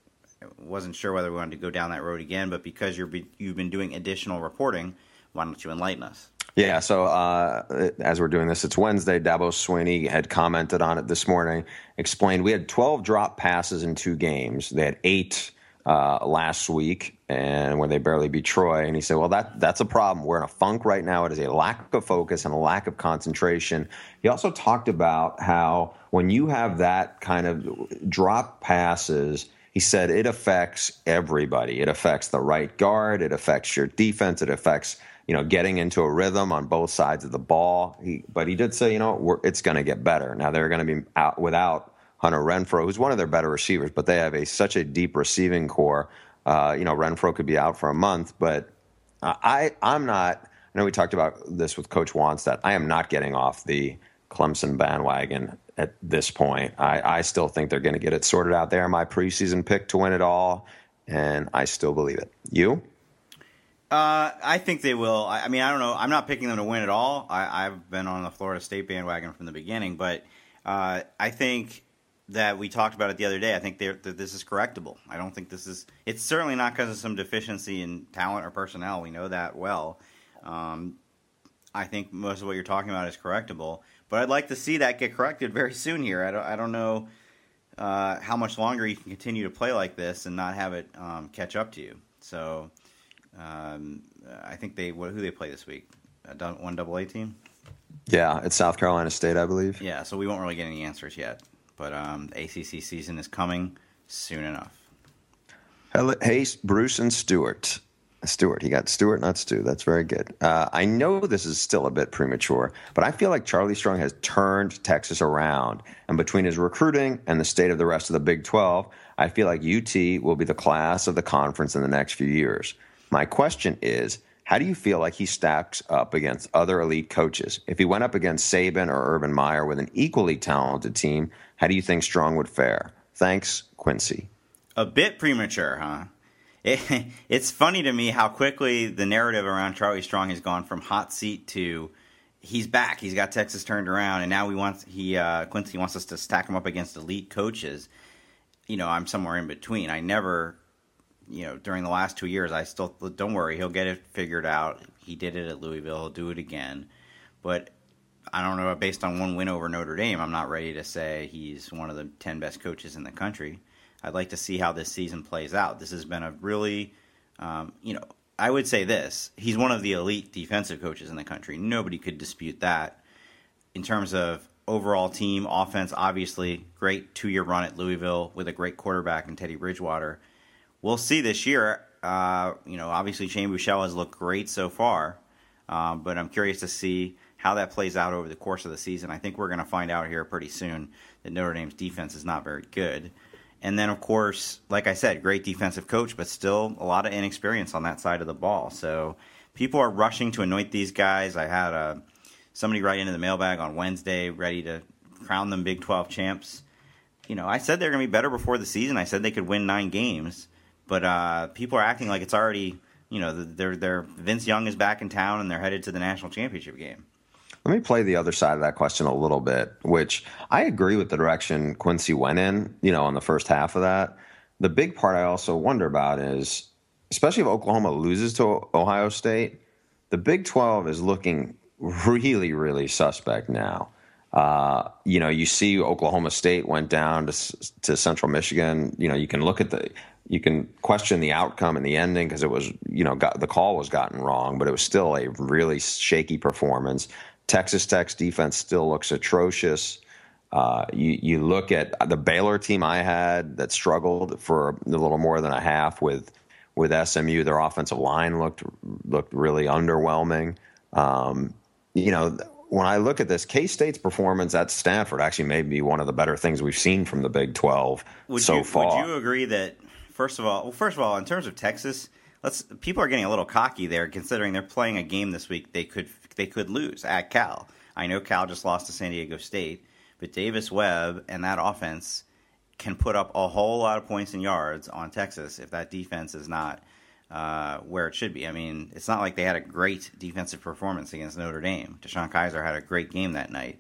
wasn't sure whether we wanted to go down that road again. But because you're you've been doing additional reporting, why don't you enlighten us? Yeah, so uh, as we're doing this, it's Wednesday. Dabo Swinney had commented on it this morning, explained we had 12 drop passes in two games. They had eight uh, last week, and when they barely beat Troy. And he said, "Well, that that's a problem. We're in a funk right now. It is a lack of focus and a lack of concentration." He also talked about how when you have that kind of drop passes. He said it affects everybody. It affects the right guard. It affects your defense. It affects you know, getting into a rhythm on both sides of the ball. He, but he did say, you know, it's going to get better. Now they're going to be out without Hunter Renfrow, who's one of their better receivers, but they have a such a deep receiving core. Uh, you know, Renfrow could be out for a month, but I I'm not. I know we talked about this with Coach Wannstedt. I am not getting off the Clemson bandwagon at this point. I, I still think they're going to get it sorted out there. My preseason pick to win it all, and I still believe it. You? Uh, I think they will. I, I, mean, I don't know. I'm not picking them to win at all. I, have been on the Florida State bandwagon from the beginning, but uh, I think that we talked about it the other day. I think that this is correctable. I don't think this is. It's certainly not because of some deficiency in talent or personnel. We know that well. Um, I think most of what you're talking about is correctable, but I'd like to see that get corrected very soon. Here, I don't. I don't know uh, how much longer you can continue to play like this and not have it um, catch up to you. So. Um, I think they who they play this week? A one double A team. Yeah, it's South Carolina State, I believe. Yeah, so we won't really get any answers yet, but um, the ACC season is coming soon enough. Hey, Bruce and Stewart. Stewart, he got Stewart, not Stu. That's very good. Uh, I know this is still a bit premature, but I feel like Charlie Strong has turned Texas around. And between his recruiting and the state of the rest of the Big 12, I feel like UT will be the class of the conference in the next few years. My question is, how do you feel like he stacks up against other elite coaches? If he went up against Saban or Urban Meyer with an equally talented team, how do you think Strong would fare? Thanks, Quincy. A bit premature, huh? It, it's funny to me how quickly the narrative around Charlie Strong has gone from hot seat to he's back. He's got Texas turned around, and now we want he uh, Quincy wants us to stack him up against elite coaches. You know, I'm somewhere in between. I never you know, during the last two years, I still don't worry, he'll get it figured out. He did it at Louisville, he'll do it again. But I don't know, based on one win over Notre Dame, I'm not ready to say he's one of the 10 best coaches in the country. I'd like to see how this season plays out. This has been a really, um, you know, I would say this he's one of the elite defensive coaches in the country. Nobody could dispute that. In terms of overall team, offense, obviously, great two year run at Louisville with a great quarterback in Teddy Bridgewater we'll see this year. Uh, you know, obviously Shane Buechele has looked great so far, um, but I'm curious to see how that plays out over the course of the season. I think we're going to find out here pretty soon that Notre Dame's defense is not very good. And then, of course, like I said, great defensive coach, but still a lot of inexperience on that side of the ball. So people are rushing to anoint these guys. I had a, uh, somebody write into the mailbag on Wednesday ready to crown them Big 12 champs. You know, I said they're going to be better before the season. I said they could win nine games but uh, people are acting like it's already you know they're they're Vince Young is back in town and they're headed to the national championship game. Let me play the other side of that question a little bit, which I agree with the direction Quincy went in, you know, on the first half of that. The big part I also wonder about is, especially if Oklahoma loses to Ohio State, the Big 12 is looking really, really suspect now. Uh, you know, you see Oklahoma State went down to, to Central Michigan. You know, you can look at the, you can question the outcome and the ending because it was, you know, got, the call was gotten wrong, but it was still a really shaky performance. Texas Tech's defense still looks atrocious. Uh, you, you look at the Baylor team I had that struggled for a little more than a half with with SMU. Their offensive line looked looked really underwhelming. Um, you know, when I look at this, K State's performance at Stanford actually may be one of the better things we've seen from the Big Twelve would so you, far. Would you agree that first of all, well, first of all, in terms of Texas, let's people are getting a little cocky there, considering they're playing a game this week they could they could lose at Cal. I know Cal just lost to San Diego State, but Davis Webb and that offense can put up a whole lot of points and yards on Texas if that defense is not uh, where it should be. I mean, it's not like they had a great defensive performance against Notre Dame. DeShone Kizer had a great game that night.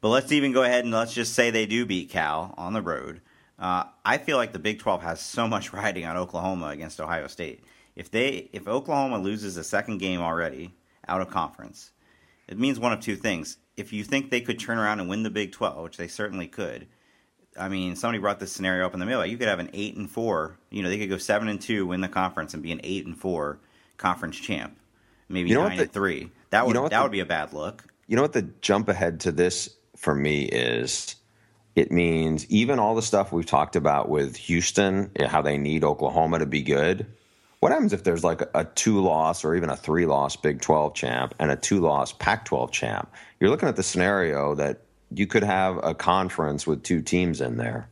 But let's even go ahead and let's just say they do beat Cal on the road. Uh, I feel like the Big 12 has so much riding on Oklahoma against Ohio State. If they if Oklahoma loses a second game already out of conference, it means one of two things. If you think they could turn around and win the Big 12, which they certainly could, I mean, somebody brought this scenario up in the middle. You could have an eight and four. You know, they could go seven and two, win the conference, and be an eight and four conference champ. Maybe You know nine the- and three. That would you know that the- would be a bad look. You know what the jump ahead to this for me is? It means even all the stuff we've talked about with Houston, eh, how they need Oklahoma to be good. What happens if there's like a, two loss or even a three loss Big 12 champ and a two loss Pac 12 champ? You're looking at the scenario that you could have a conference with two teams in there,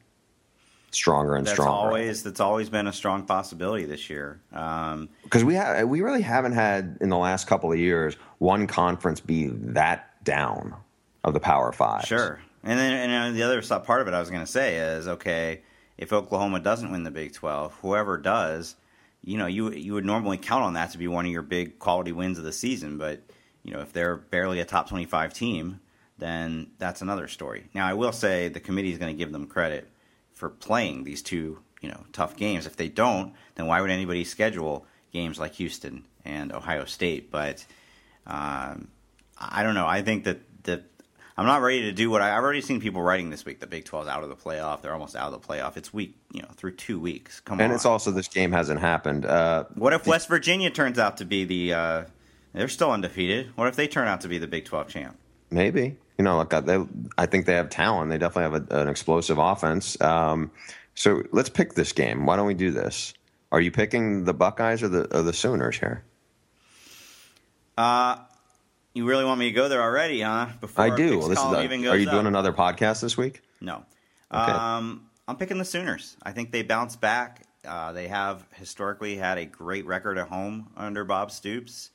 stronger and That's stronger. always that's always been a strong possibility this year. Um, because we have we really haven't had in the last couple of years one conference be that down of the Power Five. Sure. And then and the other part of it I was going to say is okay, if Oklahoma doesn't win the Big 12, whoever does, you know, you you would normally count on that to be one of your big quality wins of the season, but you know, if they're barely a top 25 team, then that's another story. Now, I will say the committee is going to give them credit for playing these two, you know, tough games. If they don't, then why would anybody schedule games like Houston and Ohio State? But um, I don't know. I think that that I'm not ready to do what I, I've already seen people writing this week. The Big 12 is out of the playoff. They're almost out of the playoff. It's week, you know, through two weeks. Come And on. And it's also this game hasn't happened. Uh, what if West Virginia turns out to be the? Uh, they're still undefeated. What if they turn out to be the Big 12 champ? maybe you know, look, they, I think they have talent. They definitely have a, an explosive offense. Um, so let's pick this game. Why don't we do this? Are you picking the Buckeyes or the or the Sooners here? Uh, you really want me to go there already, huh? Before I do. Well, this is even are you doing up? another podcast this week? No. Okay. Um, I'm picking the Sooners. I think they bounce back. Uh, they have historically had a great record at home under Bob Stoops,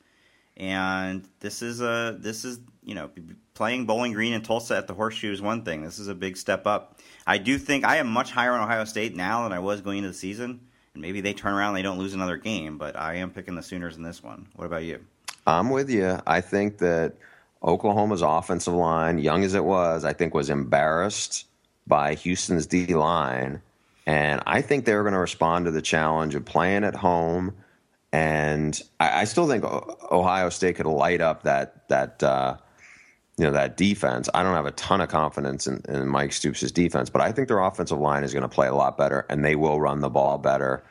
and this is a this is you know playing Bowling Green and Tulsa at the Horseshoe is one thing. This is a big step up. I do think I am much higher on Ohio State now than I was going into the season, and maybe they turn around and they don't lose another game. But I am picking the Sooners in this one. What about you? I'm with you. I think that Oklahoma's offensive line, young as it was, I think was embarrassed by Houston's D line. And I think they're going to respond to the challenge of playing at home. And I, I still think Ohio State could light up that that uh, you know that defense. I don't have a ton of confidence in, in Mike Stoops' defense, but I think their offensive line is going to play a lot better, and they will run the ball better.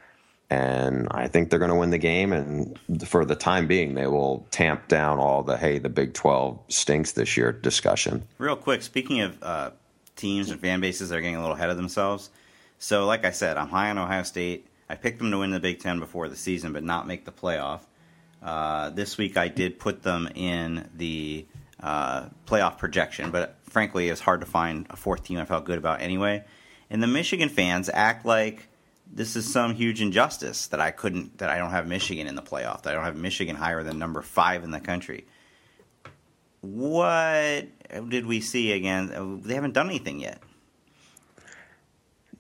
And I think they're going to win the game. And for the time being, they will tamp down all the hey, the Big Twelve stinks this year discussion. Real quick, speaking of uh, teams and fan bases that are getting a little ahead of themselves. So, like I said, I'm high on Ohio State. I picked them to win the Big Ten before the season, but not make the playoff. Uh, this week, I did put them in the uh, playoff projection, but frankly, it's hard to find a fourth team I felt good about anyway. And the Michigan fans act like this is some huge injustice that I couldn't, that I don't have Michigan in the playoff, that I don't have Michigan higher than number five in the country what did we see again? They haven't done anything yet.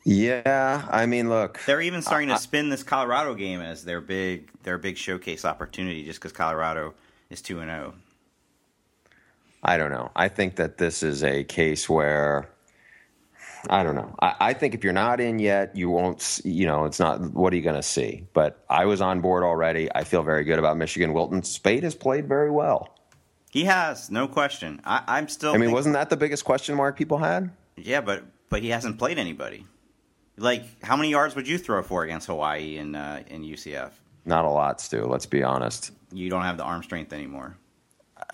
Yeah, I mean, look, They're even starting to spin this Colorado game as their big their big showcase opportunity, just because Colorado is two and oh. zero. I don't know. I think that this is a case where I don't know. I, I think if you're not in yet, you won't. You know, it's not. What are you going to see? But I was on board already. I feel very good about Michigan. Wilton Speight has played very well. He has, no question. I, am still. I mean, wasn't that the biggest question mark people had? Yeah, but but he hasn't played anybody. Like, how many yards would you throw for against Hawaii in uh, in UCF? Not a lot, Stu. Let's be honest. You don't have the arm strength anymore.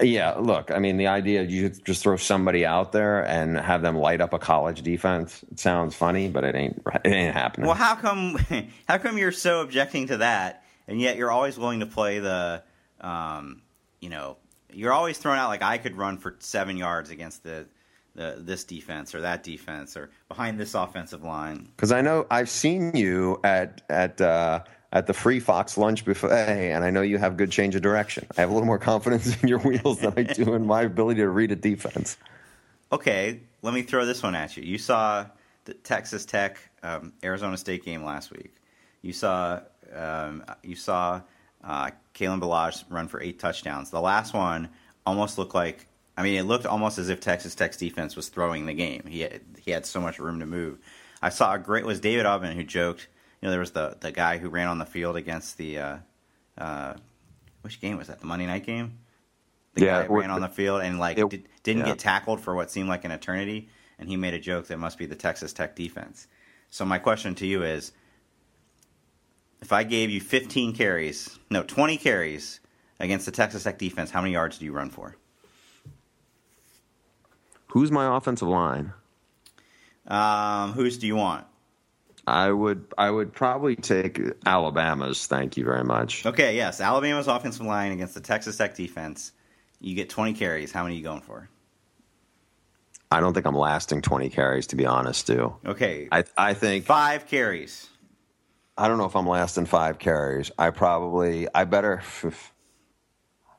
Yeah, look, I mean, the idea you just throw somebody out there and have them light up a college defense it sounds funny, but it ain't it ain't happening. Well, how come how come you're so objecting to that, and yet you're always willing to play the, um, you know, you're always throwing out like I could run for seven yards against the, the this defense or that defense or behind this offensive line. Because I know I've seen you at at. Uh, at the free Fox lunch buffet, and I know you have good change of direction. I have a little more confidence in your wheels than I do in my ability to read a defense. Okay, let me throw this one at you. You saw the Texas Tech um, Arizona State game last week. You saw um, you saw uh, Kalen Ballage run for eight touchdowns. The last one almost looked like I mean, it looked almost as if Texas Tech's defense was throwing the game. He had, he had so much room to move. I saw a great was David Ubben who joked you know, there was the the guy who ran on the field against the uh, uh, which game was that? The Monday night game. The yeah, guy ran on the field and like it, did, not yeah. get tackled for what seemed like an eternity, and he made a joke that must be the Texas Tech defense. So my question to you is, if I gave you 15 carries, no, 20 carries against the Texas Tech defense, how many yards do you run for? Who's my offensive line? Um, whose do you want? I would I would probably take Alabama's. Thank you very much. Okay, yes, Alabama's offensive line against the Texas Tech defense. You get 20 carries. How many are you going for? I don't think I'm lasting 20 carries to be honest, Stu. Okay. I I think 5 carries. I don't know if I'm lasting 5 carries. I probably I better I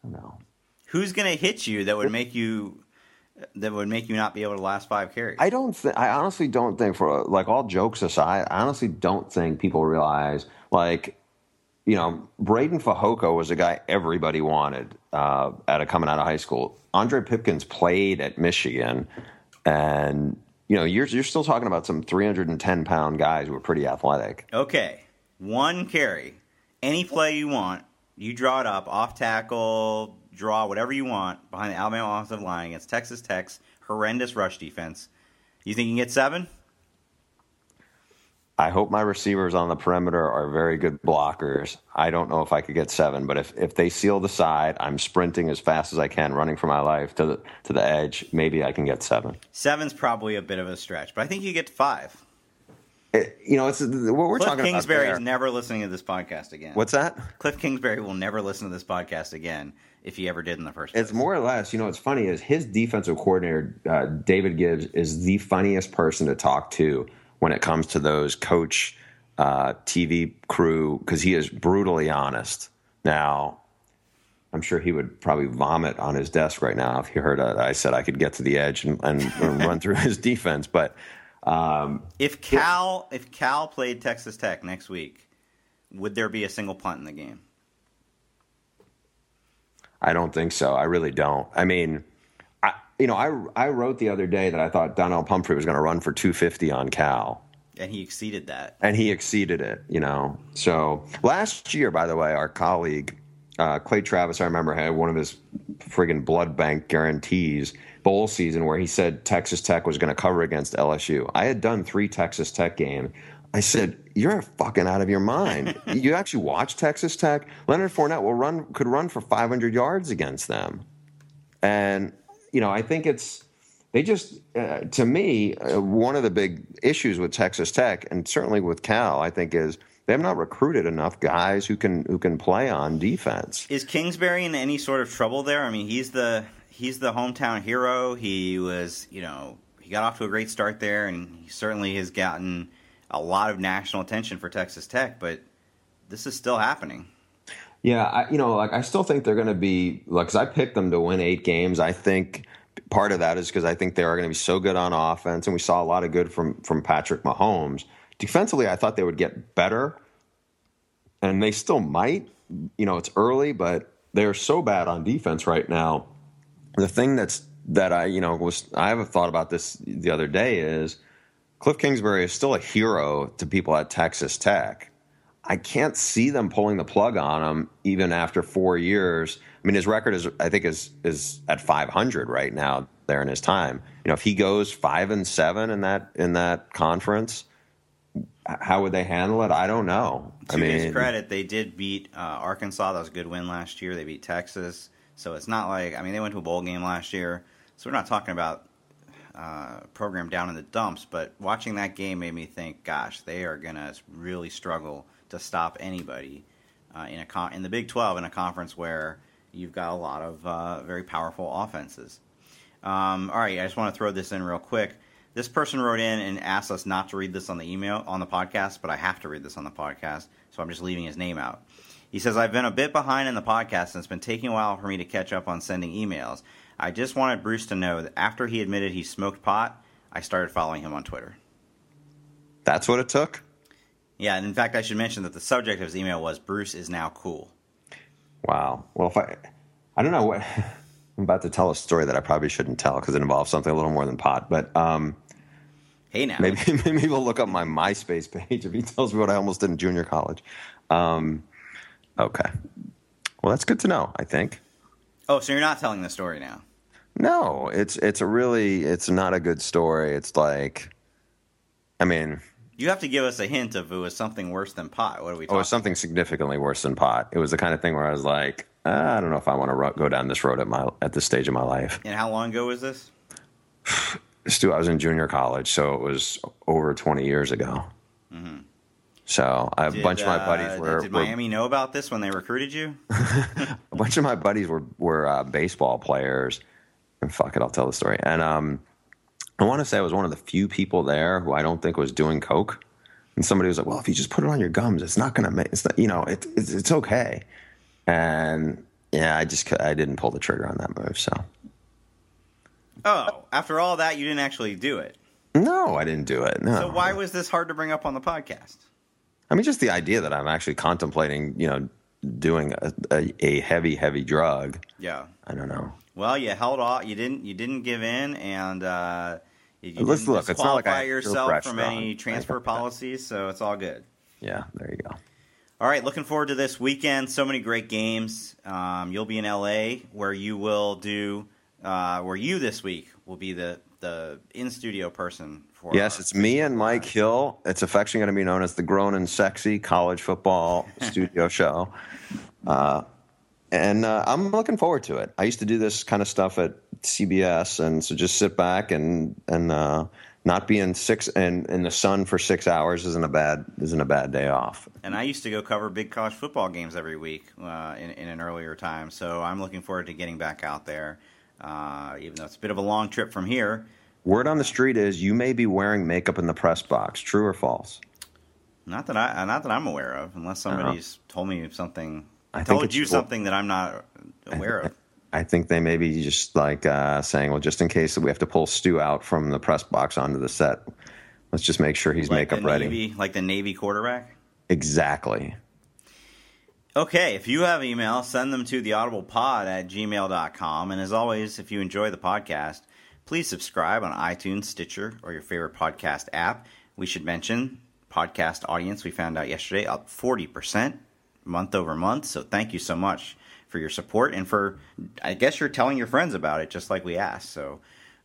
don't know. Who's going to hit you that would make you that would make you not be able to last five carries? I don't. Th- I honestly don't think, for like all jokes aside, I honestly don't think people realize like. You know, Breiden Fehoko was a guy everybody wanted uh, at a coming out of high school. Ondre Pipkins played at Michigan, and you know you're you're still talking about some 310 pound guys who are pretty athletic. Okay, one carry, any play you want, you draw it up off tackle, draw whatever you want behind the Alabama offensive line against Texas Tech's horrendous rush defense. You think you can get seven? I hope my receivers on the perimeter are very good blockers. I don't know if I could get seven, but if, if they seal the side, I'm sprinting as fast as I can, running for my life to the to the edge. Maybe I can get seven. Seven's probably a bit of a stretch, but I think you get five. It, you know, it's what we're Cliff talking Kingsbury about. is never listening to this podcast again. What's that? Cliff Kingsbury will never listen to this podcast again if he ever did in the first place. It's more or less, you know, what's funny is his defensive coordinator, uh, David Gibbs, is the funniest person to talk to when it comes to those coach uh, TV crew because he is brutally honest. Now, I'm sure he would probably vomit on his desk right now if he heard uh, I said I could get to the edge and, and, and run through his defense. But um, if Cal if Cal played Texas Tech next week, would there be a single punt in the game? I don't think so. I really don't. I mean, I, you know, I I wrote the other day that I thought Donnel Pumphrey was going to run for 250 on Cal. And he exceeded that. And he exceeded it, you know. So last year, by the way, our colleague uh, Clay Travis, I remember had one of his friggin' blood bank guarantees bowl season where he said Texas Tech was going to cover against LSU. I had done three Texas Tech games. I said, "You're fucking out of your mind. you actually watch Texas Tech? Leonard Fournette will run could run for 500 yards against them." And you know, I think it's they just uh, to me uh, one of the big issues with Texas Tech and certainly with Cal, I think is they have not recruited enough guys who can who can play on defense. Is Kingsbury in any sort of trouble there? I mean, he's the he's the hometown hero. He was, you know, he got off to a great start there, and he certainly has gotten a lot of national attention for Texas Tech. But this is still happening. Yeah, I, you know, like I still think they're going to be like because I picked them to win eight games. I think part of that is because I think they are going to be so good on offense, and we saw a lot of good from from Patrick Mahomes. Defensively, I thought they would get better, and they still might. You know, it's early, but they're so bad on defense right now. The thing that's that I, you know, was I have a thought about this the other day is Cliff Kingsbury is still a hero to people at Texas Tech. I can't see them pulling the plug on him even after four years. I mean, his record is, I think, is is at 500 right now. There in his time, you know, if he goes five and seven in that in that conference, how would they handle it? I don't know. To I mean, his credit, they did beat uh, Arkansas. That was a good win last year. They beat Texas, so it's not like I mean they went to a bowl game last year. So we're not talking about uh, program down in the dumps. But watching that game made me think, gosh, they are gonna really struggle to stop anybody uh, in a con- in the Big Twelve in a conference where you've got a lot of uh, very powerful offenses. Um, all right, I just want to throw this in real quick. This person wrote in and asked us not to read this on the email on the podcast, but I have to read this on the podcast, so I'm just leaving his name out. He says, I've been a bit behind in the podcast and it's been taking a while for me to catch up on sending emails. I just wanted Bruce to know that after he admitted he smoked pot, I started following him on Twitter. that's what it took. Yeah, and in fact, I should mention that the subject of his email was Bruce is now cool. Wow. Well, if I, I don't know what I'm about to tell a story that I probably shouldn't tell because it involves something a little more than pot. But um, Hey now. maybe maybe we'll look up my MySpace page if he tells me what I almost did in junior college. Um, okay. Well, that's good to know. I think. Oh, so you're not telling the story now? No, it's it's a really it's not a good story. It's like, I mean, You have to give us a hint of it was something worse than pot. What are we oh, it talking? was something significantly worse than pot. It was the kind of thing where I was like, ah, I don't know if I want to ro- go down this road at my at this stage of my life. and how long ago was this? Stu, I was in junior college, so it was over 20 years ago. So a Did, bunch of my uh, buddies were, Did were- Miami know about this when they recruited you? a bunch of my buddies were were uh, baseball players. And fuck it, I'll tell the story. And um, I want to say I was one of the few people there who I don't think was doing coke. And somebody was like, "Well, if you just put it on your gums, it's not gonna make it's not, you know it, it's it's okay." And yeah, I just I didn't pull the trigger on that move. So Oh, after all that, you didn't actually do it. no, I didn't do it. No. So why was this hard to bring up on the podcast? I mean, just the idea that I'm actually contemplating, you know, doing a, a, a heavy, heavy drug. Yeah. I don't know. Well, you held off. You didn't. You didn't give in, and uh, you, you Let's didn't look, it's not like disqualify yourself from any transfer policies. So it's all good. Yeah, there you go. All right, looking forward to this weekend. So many great games. Um, you'll be in LA, where you will do, uh, where you this week will be the the in studio person. Yes, it's me and Mike Hill. It's affectionately going to be known as the Grown and Sexy College Football Studio Show. Uh, and uh, I'm looking forward to it. I used to do this kind of stuff at CBS, and so just sit back and and uh, not be in six and in the sun for six hours isn't a bad isn't a bad day off. And I used to go cover big college football games every week uh, in, in an earlier time. So I'm looking forward to getting back out there, uh, even though it's a bit of a long trip from here. Word on the street is you may be wearing makeup in the press box. True or false? Not that I, not that I'm aware of, unless somebody's told me something. I told you something that I'm not aware of. I think they may be just like uh, saying, well, just in case that we have to pull Stu out from the press box onto the set, let's just make sure he's Like makeup ready. Navy, like the Navy quarterback. Exactly. Okay, if you have email, send them to theaudiblepod at gmail.com. And as always, if you enjoy the podcast, please subscribe on iTunes, Stitcher, or your favorite podcast app. We should mention podcast audience we found out yesterday up 40% month over month. So thank you so much for your support and for, I guess, you're telling your friends about it just like we asked. So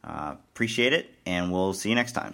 uh, appreciate it, and we'll see you next time.